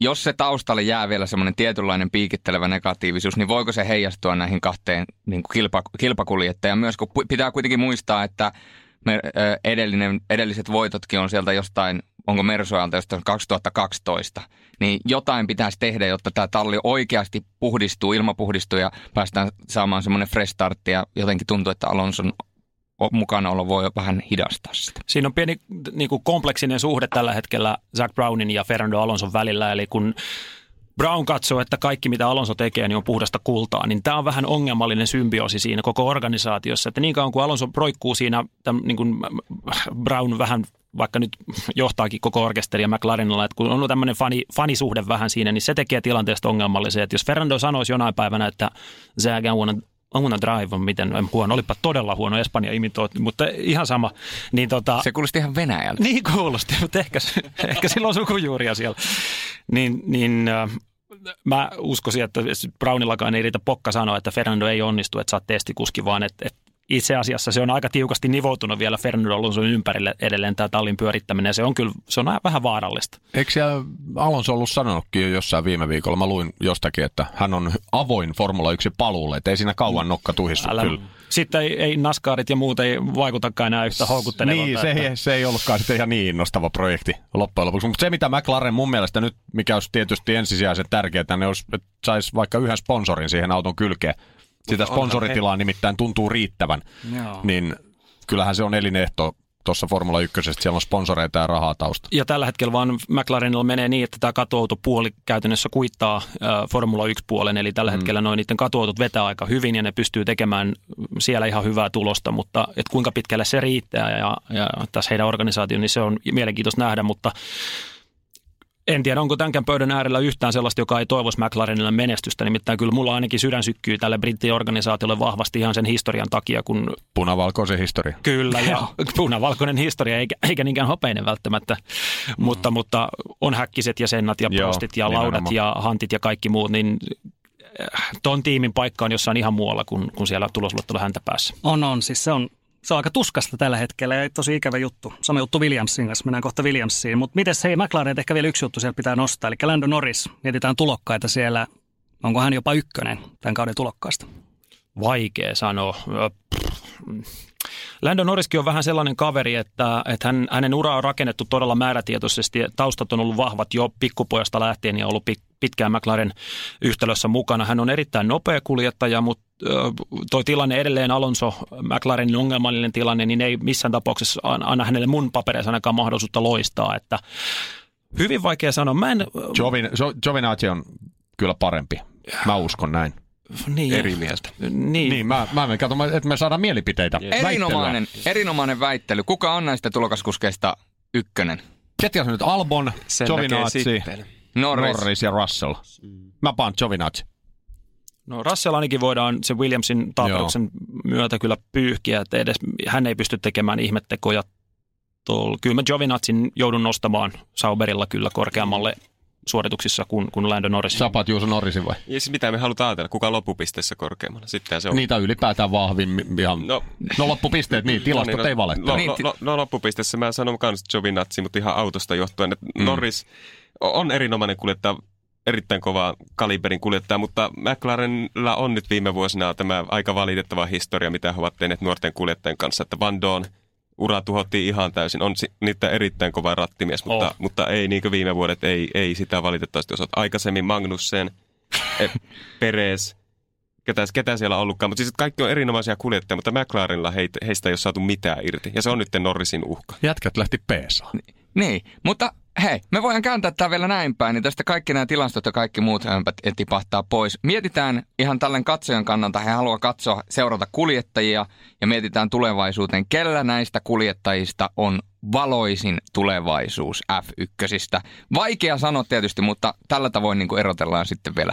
Speaker 2: jos se taustalle jää vielä semmoinen tietynlainen piikittelevä negatiivisuus, niin voiko se heijastua näihin kahteen niin kuin kilpa, kilpakuljettajaan myös, kun pitää kuitenkin muistaa, että me, edellinen, edelliset voitotkin on sieltä jostain, onko Mersualta jostain 2012, niin jotain pitäisi tehdä, jotta tämä talli oikeasti puhdistuu, ilma puhdistuu ja päästään saamaan semmoinen fresh start ja jotenkin tuntuu, että Alonson mukanaolo voi vähän hidastaa sitä.
Speaker 3: Siinä on pieni niin kuin kompleksinen suhde tällä hetkellä Zach Brownin ja Fernando Alonson välillä, eli kun Brown katsoo, että kaikki mitä Alonso tekee niin on puhdasta kultaa, niin tämä on vähän ongelmallinen symbioosi siinä koko organisaatiossa, että niin kauan kuin Alonso roikkuu siinä, tämän, niin kuin Brown vähän vaikka nyt johtaakin koko orkesteria McLarenilla, että kun on tämmöinen fani, fanisuhde vähän siinä, niin se tekee tilanteesta ongelmallisen. Että jos Fernando sanoisi jonain päivänä, että Zach, I wanna, Wanna drive, on miten huono, olipa todella huono Espanja imitointi, mutta ihan sama. Niin tota,
Speaker 2: Se kuulosti ihan Venäjältä.
Speaker 3: niin kuulosti, mutta ehkä, ehkä sillä on sukujuuria siellä. Niin, niin äh, mä uskoisin, että Brownillakaan ei riitä pokka sanoa, että Fernando ei onnistu, että sä oot testikuski, vaan että, että itse asiassa se on aika tiukasti nivoutunut vielä Fernando Alonson ympärille edelleen tämä tallin pyörittäminen se on kyllä se on vähän vaarallista.
Speaker 4: Eikö siellä Alonso ollut sanonutkin jo jossain viime viikolla? Mä luin jostakin, että hän on avoin Formula 1 paluulle, että ei siinä kauan nokka tuhissu
Speaker 3: Älä,
Speaker 4: kyllä.
Speaker 3: sitten ei, ei NASCARit ja muut ei vaikutakaan enää yhtä houkuttelevalta.
Speaker 4: Niin, se
Speaker 3: että-
Speaker 4: ei, se ei ollutkaan sitten ihan niin innostava projekti loppujen lopuksi. Mutta se, mitä McLaren mun mielestä nyt, mikä olisi tietysti ensisijaisen tärkeää, ne olisi, että saisi vaikka yhden sponsorin siihen auton kylkeen. Sitä sponsoritilaa nimittäin tuntuu riittävän.
Speaker 1: Joo.
Speaker 4: Niin kyllähän se on elinehto tuossa Formula 1, siellä on sponsoreita ja rahaa tausta.
Speaker 3: Ja tällä hetkellä vaan McLarenilla menee niin, että tämä katuautopuoli käytännössä kuittaa Formula 1-puolen, eli tällä hetkellä noin niiden katuautot vetää aika hyvin ja ne pystyy tekemään siellä ihan hyvää tulosta, mutta et kuinka pitkälle se riittää ja, ja tässä heidän organisaatio, niin se on mielenkiintoista nähdä, mutta en tiedä, onko tämänkään pöydän äärellä yhtään sellaista, joka ei toivoisi McLarenille menestystä. Nimittäin kyllä mulla ainakin sydän sykkyy tälle brittiorganisaatiolle vahvasti ihan sen historian takia, kun
Speaker 4: Punavalkoisen historia.
Speaker 3: Kyllä, ja punavalkoinen historia, eikä, eikä niinkään hopeinen välttämättä, mutta, mutta on häkkiset ja sennat ja
Speaker 4: Joo,
Speaker 3: prostit ja laudat
Speaker 4: nimenomaan.
Speaker 3: ja hantit ja kaikki muut, niin äh, ton tiimin paikka on jossain ihan muualla kuin, kuin siellä tulosluettelo häntä päässä.
Speaker 1: On, on. Siis se on, se on aika tuskasta tällä hetkellä ja tosi ikävä juttu. Sama juttu Williamsin kanssa, mennään kohta Williamsiin. Mutta miten hei, McLaren ehkä vielä yksi juttu siellä pitää nostaa. Eli Lando Norris, mietitään tulokkaita siellä. Onko hän jopa ykkönen tämän kauden tulokkaasta?
Speaker 3: Vaikea sanoa. Lando Norriskin on vähän sellainen kaveri, että, että hän, hänen ura on rakennettu todella määrätietoisesti. Taustat on ollut vahvat jo pikkupojasta lähtien ja ollut pik, pitkään McLaren yhtälössä mukana. Hän on erittäin nopea kuljettaja, mutta toi tilanne edelleen Alonso, McLarenin ongelmallinen tilanne, niin ei missään tapauksessa anna hänelle mun papereissa ainakaan mahdollisuutta loistaa. Että hyvin vaikea sanoa. Mä en,
Speaker 4: Jovin, Jo- Giovinazzi on kyllä parempi. Mä uskon näin.
Speaker 3: niin,
Speaker 5: Eri mieltä.
Speaker 3: Niin,
Speaker 4: Niin, mä, mä menen katsomaan, että me saadaan mielipiteitä.
Speaker 2: Erinomainen, erinomainen väittely. Kuka on näistä tulokaskuskeista ykkönen?
Speaker 4: Ketkä on nyt Albon,
Speaker 5: Sen
Speaker 4: Giovinazzi.
Speaker 2: Norris.
Speaker 4: Norris ja Russell. Mä paan Giovinazzi.
Speaker 3: No Russell ainakin voidaan se Williamsin tapauksen myötä kyllä pyyhkiä, että edes hän ei pysty tekemään ihmettekoja. Tuolla. Kyllä mä Giovinazin joudun nostamaan Sauberilla kyllä korkeammalle suorituksissa kuin, kuin Lando Norris.
Speaker 4: Sä paat Juuso Norrisin vai?
Speaker 5: Ja siis mitä me halutaan ajatella, kuka loppupisteessä korkeammalla. Sitten se on.
Speaker 4: Niitä ylipäätään vahvin. Ihan.
Speaker 5: No,
Speaker 4: No loppupisteet, niin, tilastot
Speaker 5: no,
Speaker 4: ei valehtele.
Speaker 5: No,
Speaker 2: Niin,
Speaker 5: no, no, no, loppupisteessä mä sanon kans Giovinazzi, mutta ihan autosta johtuen. Että
Speaker 4: Mm.
Speaker 5: Norris on erinomainen kuljettaja, erittäin kova kaliberin kuljettaja, mutta McLarenilla on nyt viime vuosina tämä aika valitettava historia, mitä he ovat tehneet nuorten kuljettajien kanssa, että Van Doon ura tuhottiin ihan täysin. On si- niitä erittäin kova rattimies, mutta,
Speaker 3: Oh.
Speaker 5: mutta ei niin kuin viime vuodet, ei, ei sitä valitettavasti osata. Aikaisemmin Magnussen, eh, Perez, ketä, ketä siellä on ollutkaan. Mutta siis kaikki on erinomaisia kuljettajia, mutta McLarenilla heitä, heistä ei ole saatu mitään irti. Ja se on nyt Norrisin uhka.
Speaker 4: Jätkät lähti peesaan.
Speaker 2: Niin, mutta hei, me voidaan kääntää tämä vielä näin päin, niin tästä kaikki nämä tilastot ja kaikki muut hömpät tipahtaa pois. Mietitään ihan tällainen katsojan kannalta, he haluaa katsoa, seurata kuljettajia ja mietitään tulevaisuuteen, kellä näistä kuljettajista on valoisin tulevaisuus F1. Vaikea sanoa tietysti, mutta tällä tavoin niin kuin erotellaan sitten vielä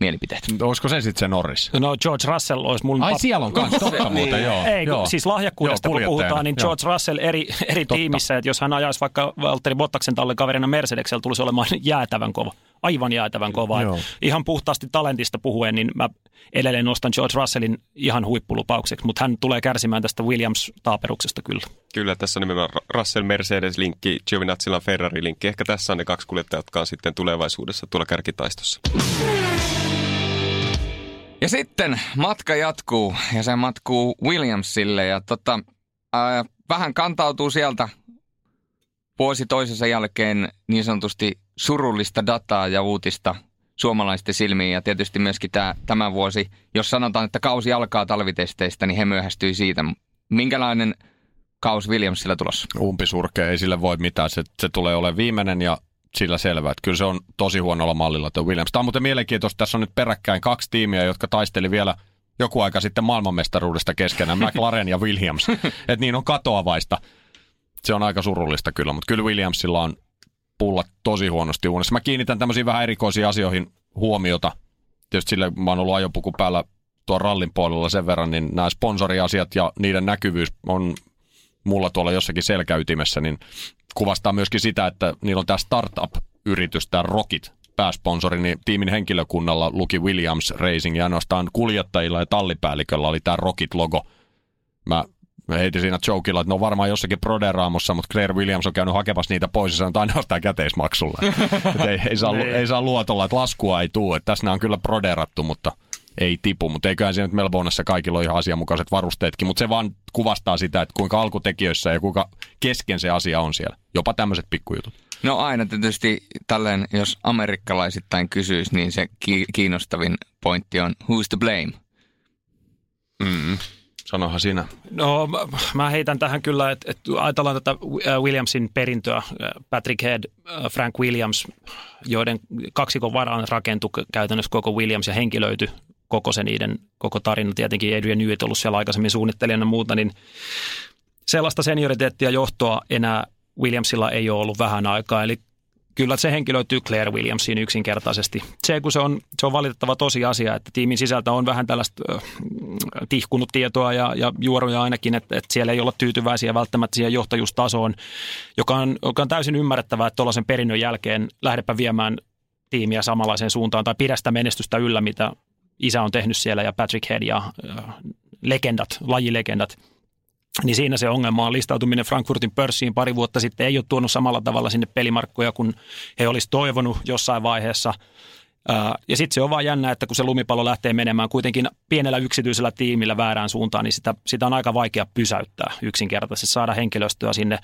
Speaker 2: mielipiteet.
Speaker 4: Olisiko se sitten se Norris?
Speaker 3: No George Russell olisi mun...
Speaker 4: Ai
Speaker 3: pap-
Speaker 4: siellä on kans, totta muuten, joo.
Speaker 3: Ei,
Speaker 4: joo.
Speaker 3: siis lahjakkuudesta
Speaker 4: Joo,
Speaker 3: kun puhutaan, niin
Speaker 4: joo.
Speaker 3: George Russell eri, eri tiimissä, että jos hän ajaisi vaikka Valtteri Bottaksen talle kaverina Mercedeksellä, tulisi olemaan jäätävän kova. Aivan jäätävän kova.
Speaker 4: Joo.
Speaker 3: Ihan puhtaasti talentista puhuen, niin mä edelleen nostan George Russellin ihan huippulupaukseksi, mutta hän tulee kärsimään tästä Williams-taaperuksesta kyllä.
Speaker 5: Kyllä, tässä on nimenomaan Russell Mercedes-linkki, Giovinazzilla on Ferrari-linkki. Ehkä tässä on ne kaksi kuljettajaa, jotka on sitten tulevaisuudessa tuolla kärkitaistossa.
Speaker 2: Ja sitten matka jatkuu ja se matkuu Williamsille ja tota, ää, vähän kantautuu sieltä vuosi toisensa jälkeen niin sanotusti surullista dataa ja uutista suomalaisten silmiin ja tietysti myöskin tämä, tämä vuosi, jos sanotaan, että kausi alkaa talvitesteistä, niin he myöhästyi siitä. Minkälainen kaus Williamsilla tulossa?
Speaker 4: umpisurkea, ei sille voi mitään. Se, se tulee olemaan viimeinen ja sillä selvä. Että kyllä se on tosi huonolla mallilla tuo Williams. Tämä on muuten mielenkiintoista. Tässä on nyt peräkkäin kaksi tiimiä, jotka taisteli vielä joku aika sitten maailmanmestaruudesta keskenään. McLaren ja Williams. Että niin on katoavaista. Se on aika surullista kyllä, mutta kyllä Williamsilla on pulla tosi huonosti uunissa. Mä kiinnitän tämmöisiin vähän erikoisiin asioihin huomiota. Tietysti sille mä oon ollut ajopuku päällä tuon rallin puolella sen verran, niin nämä sponsoriasiat ja niiden näkyvyys on mulla tuolla jossakin selkäytimessä, niin kuvastaa myöskin sitä, että niillä on tämä startup-yritys, tämä Rocket, pääsponsori, niin tiimin henkilökunnalla luki Williams Racing ja ainoastaan kuljettajilla ja tallipäälliköllä oli tämä Rocket-logo. Mä mä heitin siinä jokilla, että ne on varmaan jossakin Proderaamossa, mutta Claire Williams on käynyt hakemassa niitä pois ja että ainoastaan käteismaksulla. Et ei, ei, saa, ei saa luotolla, että laskua ei tule. Että tässä nämä on kyllä proderattu, mutta ei tipu. Mutta eiköhän siinä nyt Melbourneissa kaikilla ole ihan asianmukaiset varusteetkin. Mutta se vaan kuvastaa sitä, että kuinka alkutekijöissä ja kuinka kesken se asia on siellä. Jopa tämmöiset pikkujutut.
Speaker 2: No aina tietysti tälleen, jos amerikkalaisittain kysyisi, niin se ki- kiinnostavin pointti on who's to blame?
Speaker 4: Mm. Sanohan sinä.
Speaker 3: No mä- mä heitän tähän kyllä, että, että ajatellaan tätä äh, Williamsin perintöä, äh, Patrick Head, äh, Frank Williams, joiden kaksikon varaan rakentui käytännössä koko Williams ja henkilöity koko se niiden koko tarina. Tietenkin Adrian Newey ollut siellä aikaisemmin suunnittelijana ja muuta, niin sellaista senioriteettia johtoa enää Williamsilla ei ole ollut vähän aikaa, eli kyllä se henkilöityy Claire Williamsiin yksinkertaisesti. Se, kun se on, se on valitettava tosiasia, että tiimin sisältä on vähän tällaista äh, tihkunut tietoa ja, ja juoruja ainakin, että, että siellä ei olla tyytyväisiä välttämättä siihen johtajuustasoon, joka on, joka on täysin ymmärrettävää, että tuollaisen perinnön jälkeen lähdepä viemään tiimiä samanlaiseen suuntaan tai pidä sitä menestystä yllä, mitä isä on tehnyt siellä ja Patrick Head ja äh, legendat, lajilegendat niin siinä se ongelma on listautuminen Frankfurtin pörssiin pari vuotta sitten ei ole tuonut samalla tavalla sinne pelimarkkoja kuin he olisi toivonut jossain vaiheessa. Ja sitten se on vaan jännä, että kun se lumipallo lähtee menemään kuitenkin pienellä yksityisellä tiimillä väärään suuntaan, niin sitä, sitä on aika vaikea pysäyttää yksinkertaisesti. Saada henkilöstöä sinne,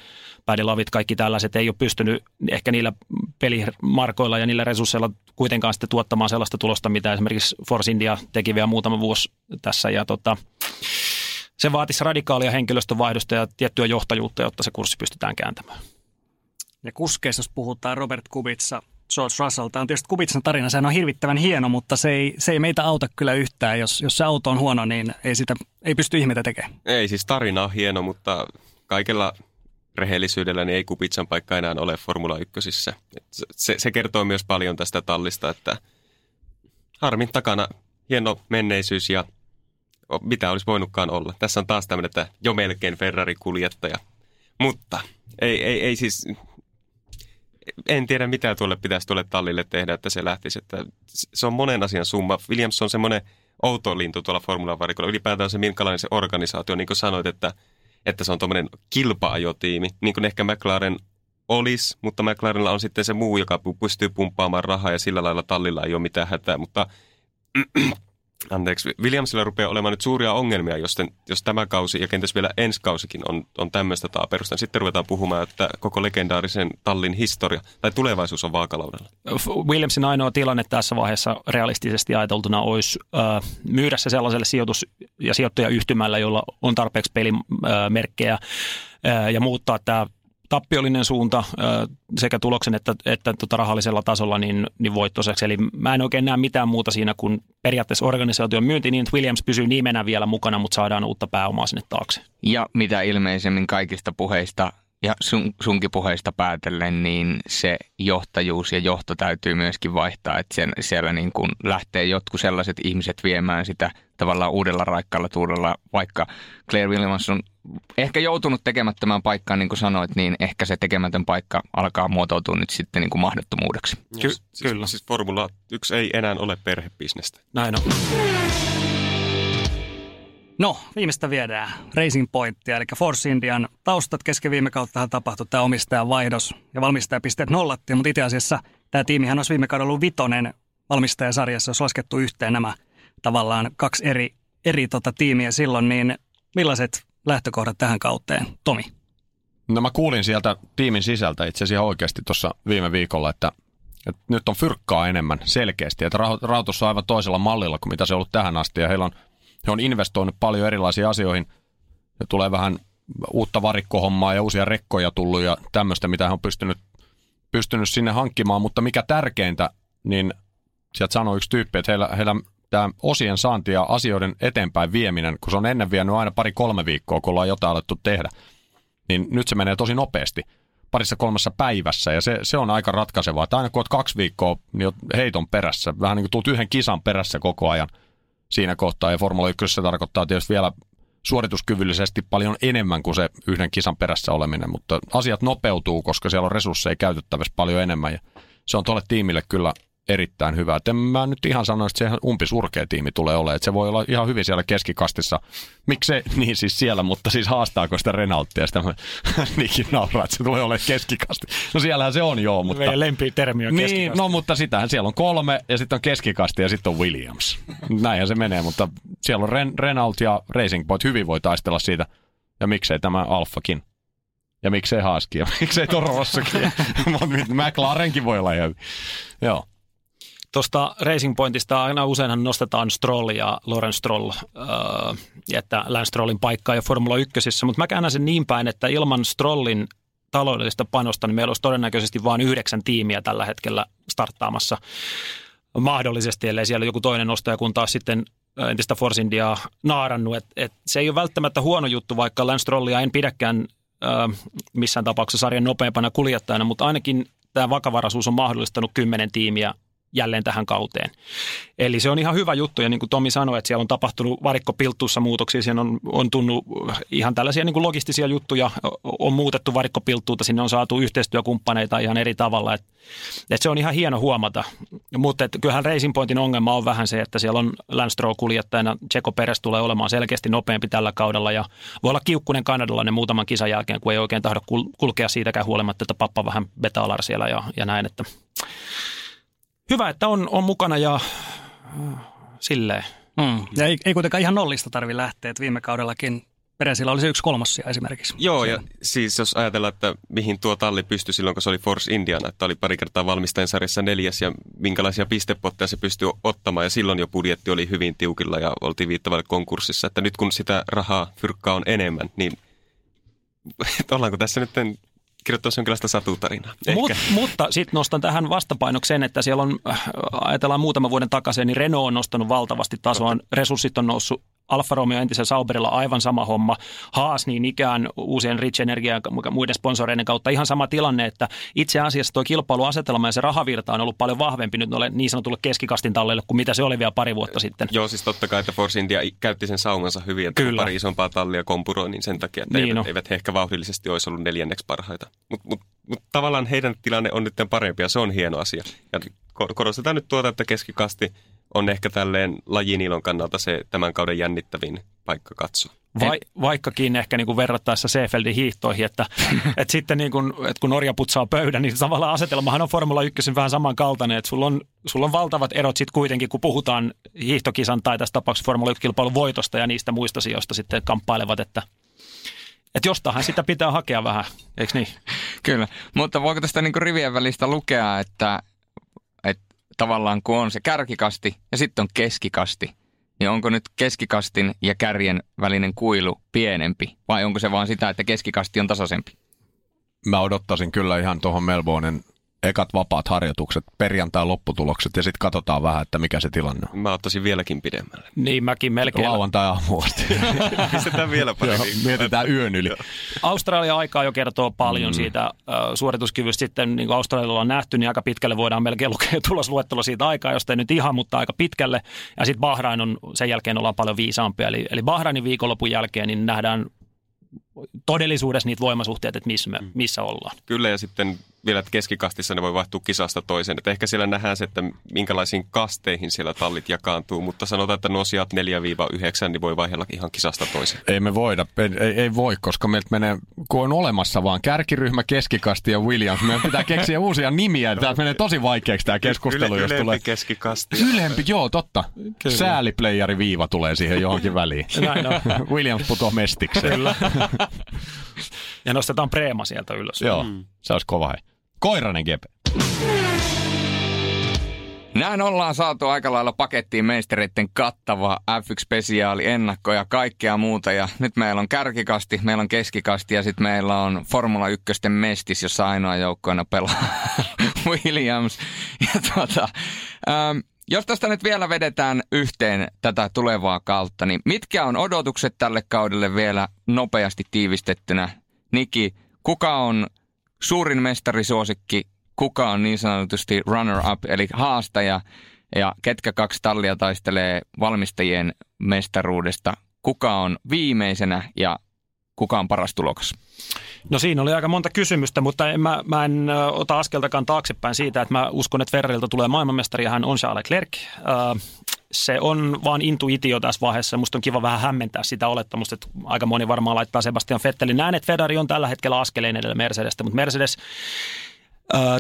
Speaker 3: pädilavit, kaikki tällaiset ei ole pystynyt ehkä niillä pelimarkoilla ja niillä resursseilla kuitenkaan sitten tuottamaan sellaista tulosta, mitä esimerkiksi Force India teki vielä muutama vuosi tässä. Ja tota, se vaatisi radikaalia henkilöstövaihdosta ja tiettyä johtajuutta, jotta se kurssi pystytään kääntämään.
Speaker 1: Ja kuskeissa, jos puhutaan Robert Kubitsa, George Russell, tämä on tietysti Kubitsan tarina, sehän on hirvittävän hieno, mutta se ei, se ei meitä auta kyllä yhtään. Jos, jos se auto on huono, niin ei, sitä, ei pysty ihmeitä tekemään.
Speaker 5: Ei siis tarina on hieno, mutta kaikella rehellisyydellä niin ei Kupitsan paikka enää ole Formula 1. Se, se kertoo myös paljon tästä tallista, että harmin takana hieno menneisyys ja mitä olisi voinutkaan olla. Tässä on taas tämmöinen, että jo melkein Ferrari-kuljettaja. Mutta ei, ei, ei siis, en tiedä mitä tuolle pitäisi tuolle tallille tehdä, että se lähtisi. Että se on monen asian summa. Williams on semmoinen outo lintu tuolla Formulan varikolla. Ylipäätään se, minkälainen se organisaatio, niin kuin sanoit, että, että se on tuommoinen kilpa-ajotiimi, niin kuin ehkä McLaren olisi, mutta McLarenilla on sitten se muu, joka pystyy pumppaamaan rahaa ja sillä lailla tallilla ei ole mitään hätää, mutta anteeksi, Williamsilla rupeaa olemaan nyt suuria ongelmia, jos, ten, jos tämä kausi ja kenties vielä ensi kausikin on, on tämmöistä taaperusta. Sitten ruvetaan puhumaan, että koko legendaarisen tallin historia tai tulevaisuus on vaakalaudalla.
Speaker 3: Williamsin ainoa tilanne tässä vaiheessa realistisesti ajateltuna olisi äh, myydä se sellaiselle sijoitus- ja sijoittajayhtymällä, jolla on tarpeeksi pelimerkkejä äh, ja muuttaa tämä tappiollinen suunta sekä tuloksen että, että tota rahallisella tasolla niin, niin voittoiseksi. Eli mä en oikein näe mitään muuta siinä kuin periaatteessa organisaation myynti niin, että Williams pysyy nimenä vielä mukana, mutta saadaan uutta pääomaa sinne taakse.
Speaker 2: Ja mitä ilmeisemmin kaikista puheista ja sun, sunkin puheista päätellen, niin se johtajuus ja johto täytyy myöskin vaihtaa, että siellä, siellä niin kuin lähtee jotkut sellaiset ihmiset viemään sitä tavallaan uudella raikkaalla tuudella, vaikka Claire Williams on ehkä joutunut tekemättömään paikkaan, niin kuin sanoit, niin ehkä se tekemätön paikka alkaa muotoutua nyt sitten niin kuin mahdottomuudeksi.
Speaker 3: Ky-
Speaker 5: siis,
Speaker 3: kyllä.
Speaker 5: Siis Formula 1 ei enää ole perhebisnestä.
Speaker 3: Näin on.
Speaker 1: No, viimeistä viedään Racing Pointia, eli Force Indian taustat kesken viime kautta tapahtui tämä omistajan vaihdos ja valmistajapisteet nollattiin, mutta itse asiassa tämä tiimihän olisi viime kaudella ollut vitonen valmistajasarjassa, jos laskettu yhteen nämä tavallaan kaksi eri, eri tota tiimiä silloin, niin millaiset lähtökohdat tähän kauteen, Tomi?
Speaker 4: No mä kuulin sieltä tiimin sisältä itse asiassa ihan oikeasti tuossa viime viikolla, että, että nyt on fyrkkaa enemmän selkeästi, että rahoitus on aivan toisella mallilla kuin mitä se on ollut tähän asti ja heillä on he on investoinut paljon erilaisiin asioihin. Ja tulee vähän uutta varikkohommaa ja uusia rekkoja tullut ja tämmöistä, mitä he on pystynyt, pystynyt sinne hankkimaan. Mutta mikä tärkeintä, niin sieltä sanoi yksi tyyppi, että heillä, heillä tämä osien saanti ja asioiden eteenpäin vieminen, kun se on ennen vienyt aina pari-kolme viikkoa, kun ollaan jotain alettu tehdä, niin nyt se menee tosi nopeasti parissa kolmessa päivässä ja se, se on aika ratkaisevaa. Että aina kun olet kaksi viikkoa niin heiton perässä, vähän niin kuin tulet yhden kisan perässä koko ajan – siinä kohtaa. Ja Formula 1 se tarkoittaa tietysti vielä suorituskyvyllisesti paljon enemmän kuin se yhden kisan perässä oleminen, mutta asiat nopeutuu, koska siellä on resursseja käytettävissä paljon enemmän ja se on tuolle tiimille kyllä erittäin hyvä. Et en mä nyt ihan sano, että se ihan umpisurkea tiimi tulee olemaan. Että se voi olla ihan hyvin siellä keskikastissa. Miksi niin siis siellä, mutta siis haastaako sitä Renaultia? Sitä niinkin nauraa, että se tulee olemaan keskikasti. No siellähän se on joo, mutta...
Speaker 3: Meidän lempitermi on
Speaker 4: niin,
Speaker 3: keskikasti.
Speaker 4: no mutta sitähän siellä on kolme ja sitten on keskikasti ja sitten on Williams. Näinhän se menee, mutta siellä on Ren, Renault ja Racing Point hyvin voi taistella siitä. Ja miksei tämä Alfakin. Ja miksei Haaski ja miksei Toro Rossakin. McLarenkin voi olla ihan Joo.
Speaker 3: Tuosta Racing Pointista aina useinhan nostetaan Stroll ja Loren Stroll, äh, että Lance Strollin paikkaa ja Formula 1, mutta mä käännän sen niin päin, että ilman Strollin taloudellista panosta, niin meillä olisi todennäköisesti vain yhdeksän tiimiä tällä hetkellä starttaamassa mahdollisesti, ellei siellä joku toinen ostaja, kun taas sitten entistä Force Indiaa naarannut. Et, et se ei ole välttämättä huono juttu, vaikka Lance Strollia en pidäkään äh, missään tapauksessa sarjan nopeampana kuljettajana, mutta ainakin tämä vakavaraisuus on mahdollistanut kymmenen tiimiä jälleen tähän kauteen. Eli se on ihan hyvä juttu ja niin kuin Tomi sanoi, että siellä on tapahtunut varikkopilttuussa muutoksia, siinä on, on tunnu ihan tällaisia niin kuin logistisia juttuja, on muutettu varikkopilttuuta, sinne on saatu yhteistyökumppaneita ihan eri tavalla, että et se on ihan hieno huomata. Mutta kyllähän Racing Pointin ongelma on vähän se, että siellä on Lance kuljettajana, Tseko Peres tulee olemaan selkeästi nopeampi tällä kaudella ja voi olla kiukkunen kanadalainen muutaman kisan jälkeen, kun ei oikein tahdo kulkea siitäkään huolimatta, että pappa vähän betaalar siellä ja, ja näin, että hyvä, että on, on mukana ja äh, silleen.
Speaker 1: Mm. Ja ei, ei kuitenkaan ihan nollista tarvi lähteä, että viime kaudellakin Peresillä oli se yksi kolmossia esimerkiksi.
Speaker 5: Joo, ja siis jos ajatellaan, että mihin tuo talli pystyi silloin, kun se oli Force Indiana, että oli pari kertaa valmistajan sarjassa neljäs ja minkälaisia pistepotteja se pystyi ottamaan, ja silloin jo budjetti oli hyvin tiukilla ja oltiin viittavalle konkurssissa, että nyt kun sitä rahaa fyrkkaa on enemmän, niin ollaanko tässä nyt kirjoittaisi jonkinlaista satutarinaa.
Speaker 3: Mut, mutta sitten nostan tähän vastapainoksen, että siellä on, äh, ajatellaan muutama vuoden takaisin, niin Renault on nostanut valtavasti tasoa. Resurssit on noussut Alfa Romeo entisen Sauberilla aivan sama homma. Haas niin ikään uusien Rich Energia ja muiden sponsoreiden kautta ihan sama tilanne, että itse asiassa tuo kilpailuasetelma ja se rahavirta on ollut paljon vahvempi nyt noille niin sanotulle keskikastin talleille kuin mitä se oli vielä pari vuotta sitten.
Speaker 5: Joo, siis totta kai, että Force India käytti sen saumansa hyvin, että Kyllä. pari isompaa tallia kompuroi, niin sen takia, että niin eivät, no. eivät he ehkä vauhdillisesti olisi ollut neljänneksi parhaita. Mutta mut, mut, tavallaan heidän tilanne on nyt parempi ja se on hieno asia. Ja korostetaan nyt tuota, että keskikasti – on ehkä tälleen lajinilon kannalta se tämän kauden jännittävin paikka katsoa.
Speaker 3: Vai, vaikkakin ehkä niin kuin verrattaessa Seefeldin hiihtoihin, että, että sitten niin kuin, että kun Norja putsaa pöydän, niin tavallaan asetelmahan on Formula 1 vähän samankaltainen, että sulla on, sulla on valtavat erot sitten kuitenkin, kun puhutaan hiihtokisan tai tässä tapauksessa Formula 1-kilpailun voitosta ja niistä muista sijoista sitten kamppailevat, että että jostahan sitä pitää hakea vähän, eikö niin?
Speaker 2: Kyllä, mutta voiko tästä niin rivien välistä lukea, että tavallaan kun on se kärkikasti ja sitten on keskikasti, niin onko nyt keskikastin ja kärjen välinen kuilu pienempi vai onko se vaan sitä, että keskikasti on tasaisempi?
Speaker 4: Mä odottaisin kyllä ihan tuohon Melbournen ekat vapaat harjoitukset, perjantai lopputulokset ja sitten katsotaan vähän, että mikä se tilanne on.
Speaker 5: Mä ottaisin vieläkin pidemmälle.
Speaker 3: Niin mäkin melkein.
Speaker 4: Lauantai aamu asti.
Speaker 5: Pistetään vielä pari
Speaker 4: Joo. Mietitään yön yli.
Speaker 3: Australia aikaa jo kertoo paljon mm. siitä äh, suorituskyvystä. Sitten niin kuin Australialla on nähty, niin aika pitkälle voidaan melkein lukea tulosluettelo siitä aikaa, josta ei nyt ihan, mutta aika pitkälle. Ja sitten Bahrain on, sen jälkeen ollaan paljon viisaampia. Eli, eli Bahrainin viikonlopun jälkeen niin nähdään todellisuudessa niitä voimasuhteita, että missä, me, missä ollaan.
Speaker 5: Kyllä ja sitten vielä että keskikastissa ne voi vaihtua kisasta toiseen. Että ehkä siellä nähdään se, että minkälaisiin kasteihin siellä tallit jakaantuu, mutta sanotaan, että nuo sijat 4-9 niin voi vaihdella ihan kisasta toiseen.
Speaker 4: Ei me voida, ei, ei, ei voi, koska meiltä menee, kun on olemassa vaan kärkiryhmä, keskikasti ja Williams. Meidän pitää keksiä uusia nimiä. Tämä menee tosi vaikeaksi tämä keskustelu,
Speaker 5: Yle,
Speaker 4: jos
Speaker 5: ylempi
Speaker 4: tulee...
Speaker 5: keskikasti.
Speaker 4: Ylempi, joo, totta. Sääliplayeri viiva tulee siihen johonkin väliin.
Speaker 3: Näin on.
Speaker 4: Williams putoo mestikseen.
Speaker 3: Kyllä. Ja nostetaan Preema sieltä ylös.
Speaker 4: Joo, se olisi kova. hei. Koiranen GP.
Speaker 2: Näin ollaan saatu aika lailla pakettiin meistereiden kattava F1-spesiaali, ennakko ja kaikkea muuta. Ja nyt meillä on kärkikasti, meillä on keskikasti ja sitten meillä on Formula 1 mestis, jossa ainoa joukkoina pelaa Williams. Ja tuota, ähm, jos tästä nyt vielä vedetään yhteen tätä tulevaa kautta, niin mitkä on odotukset tälle kaudelle vielä nopeasti tiivistettynä? Niki, kuka on suurin mestarisuosikki, kuka on niin sanotusti runner-up, eli haastaja, ja ketkä kaksi tallia taistelee valmistajien mestaruudesta, kuka on viimeisenä ja kuka on paras tulokas?
Speaker 3: No siinä oli aika monta kysymystä, mutta en, mä, mä en ota askeltakaan taaksepäin siitä, että mä uskon, että Ferrarilta tulee maailmanmestari ja hän on Charles Leclerc. Ö, se on vaan intuitio tässä vaiheessa. Musta on kiva vähän hämmentää sitä olettamusta, että aika moni varmaan laittaa Sebastian Vettelin. Näen, että Ferrari on tällä hetkellä askeleen edellä Mercedestä, mutta Mercedes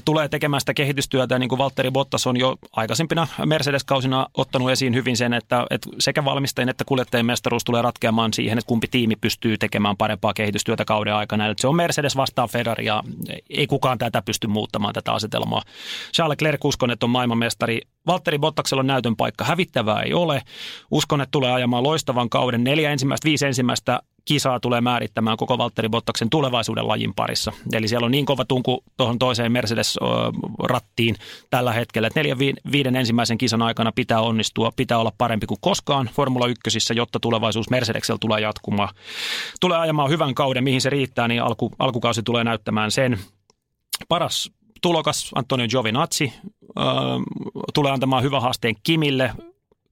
Speaker 3: tulee tekemään sitä kehitystyötä, ja niin kuin Valtteri Bottas on jo aikaisempina Mercedes-kausina ottanut esiin hyvin sen, että, että sekä valmistajien että kuljettajien mestaruus tulee ratkeamaan siihen, että kumpi tiimi pystyy tekemään parempaa kehitystyötä kauden aikana. Eli se on Mercedes vastaan Ferrari, ja ei kukaan tätä pysty muuttamaan tätä asetelmaa. Charles Leclerc uskon, että on maailmanmestari. Valtteri Bottaksella on näytön paikka. Hävittävää ei ole. Uskon, että tulee ajamaan loistavan kauden. Neljä ensimmäistä, viisi ensimmäistä kisaa tulee määrittämään koko Valtteri Bottaksen tulevaisuuden lajin parissa. Eli siellä on niin kova tunku tuohon toiseen Mercedes-rattiin tällä hetkellä, että neljän viiden ensimmäisen kisan aikana pitää onnistua, pitää olla parempi kuin koskaan Formula 1, jotta tulevaisuus Mercedeksellä tulee jatkumaan. Tulee ajamaan hyvän kauden, mihin se riittää, niin alku, alkukausi tulee näyttämään sen. Paras tulokas Antonio Giovinazzi äh, tulee antamaan hyvän haasteen Kimille.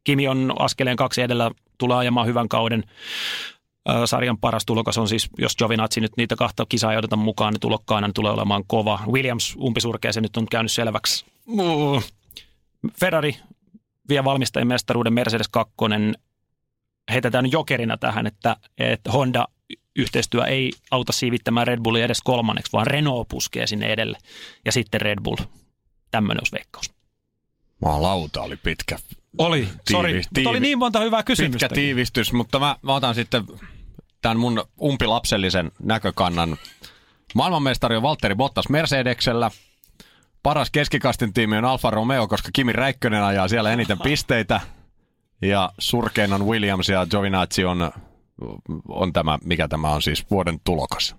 Speaker 3: Kimi on askeleen kaksi edellä, tulee ajamaan hyvän kauden sarjan paras tulokas on siis, jos Giovinazzi nyt niitä kahta kisaa ei oteta mukaan, niin tulokkaana tulee olemaan kova. Williams umpisurkea se nyt on käynyt selväksi. Ferrari vie valmistajien mestaruuden Mercedes 2. Heitetään jokerina tähän, että, että Honda yhteistyö ei auta siivittämään Red Bullia edes kolmanneksi, vaan Renault puskee sinne edelle ja sitten Red Bull. Tämmöinen olisi veikkaus.
Speaker 4: Maalauta oli pitkä.
Speaker 3: Oli, sori,
Speaker 4: Tiivi-
Speaker 3: mutta oli
Speaker 4: tiivi-
Speaker 3: niin monta hyvää kysymystä.
Speaker 4: Pitkä tiivistys, mutta mä, mä otan sitten tämän mun umpilapsellisen näkökannan. Maailmanmestari on Valtteri Bottas Mercedeksellä. Paras keskikastin tiimi on Alfa Romeo, koska Kimi Räikkönen ajaa siellä eniten pisteitä. Ja surkein on Williams ja Giovinazzi on, on tämä, mikä tämä on siis, vuoden tulokas.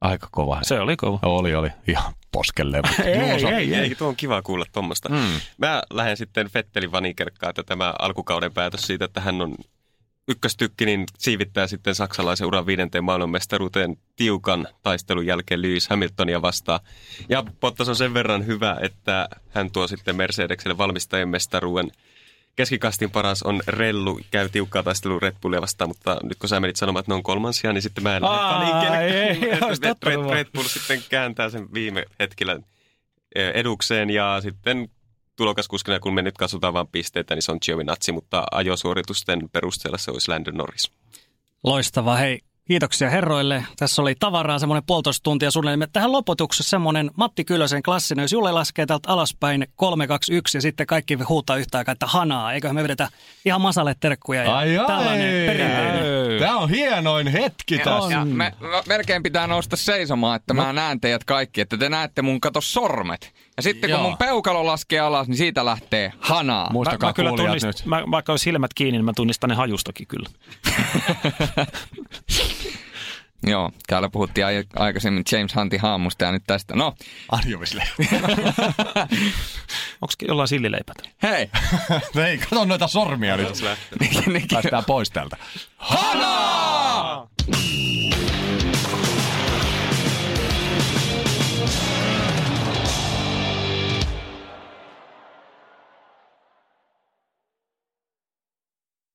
Speaker 4: Aika kova.
Speaker 3: Se oli kova.
Speaker 4: Oli, oli. Ihan poskelleen. mutta
Speaker 3: Ei,
Speaker 4: Juuso-
Speaker 3: ei,
Speaker 5: Ei, tuo on kiva kuulla tuommoista.
Speaker 4: Mm.
Speaker 5: Mä lähden sitten Fettelin vanikerkkaa, että tämä alkukauden päätös siitä, että hän on ykköstykki, niin siivittää sitten saksalaisen uran viidenteen maailmanmestaruuteen tiukan taistelun jälkeen Lewis Hamiltonia vastaan. Ja Bottas on sen verran hyvä, että hän tuo sitten Mercedekselle valmistajien mestaruuden. Keskikastin paras on Rellu, käy tiukkaa taistelua Red Bullia vastaan, mutta nyt kun sä menit sanomaan, että ne on kolmansia, niin sitten mä en lähde Red. Red Bull sitten kääntää sen viime hetkellä eh, edukseen ja sitten tulokaskuskina, kun me nyt katsotaan vain pisteitä, niin se on Giovinazzi, mutta ajosuoritusten perusteella se olisi Landon Norris.
Speaker 1: Loistavaa. Hei, kiitoksia herroille. Tässä oli tavaraa semmoinen puolitoista tuntia suunnilleen. Tähän loputuksessa semmoinen Matti Kylösen klassinen, jos Julle laskee täältä alaspäin 3, 2, 1 ja sitten kaikki huutaa yhtä aikaa, että hanaa. Eiköhän me vedetä ihan masalle terkkuja ja
Speaker 4: Ai ai.
Speaker 1: tällainen perinteinen.
Speaker 4: Tämä on hienoin hetki tässä.
Speaker 2: Ja me, me, melkein pitää nousta seisomaan, että
Speaker 3: No.
Speaker 2: mä näen teidät kaikki, että te näette mun kato sormet. Ja sitten kun
Speaker 4: Joo.
Speaker 2: mun peukalo laskee alas, niin siitä lähtee hanaa.
Speaker 3: Mä,
Speaker 4: Muistakaa
Speaker 3: mä kyllä
Speaker 4: kuulijat
Speaker 3: tunnist,
Speaker 4: nyt.
Speaker 3: mä, vaikka olisi silmät kiinni, niin mä tunnistan ne hajustakin kyllä.
Speaker 2: Joo, täällä puhuttiin ai- aikaisemmin James Huntin haamusta ja nyt tästä. No,
Speaker 4: Adjuvisle.
Speaker 3: Onko jollain sillileipät?
Speaker 2: hei!
Speaker 4: Ei, kato noita sormia nyt. Päästään pois täältä.
Speaker 2: Hana!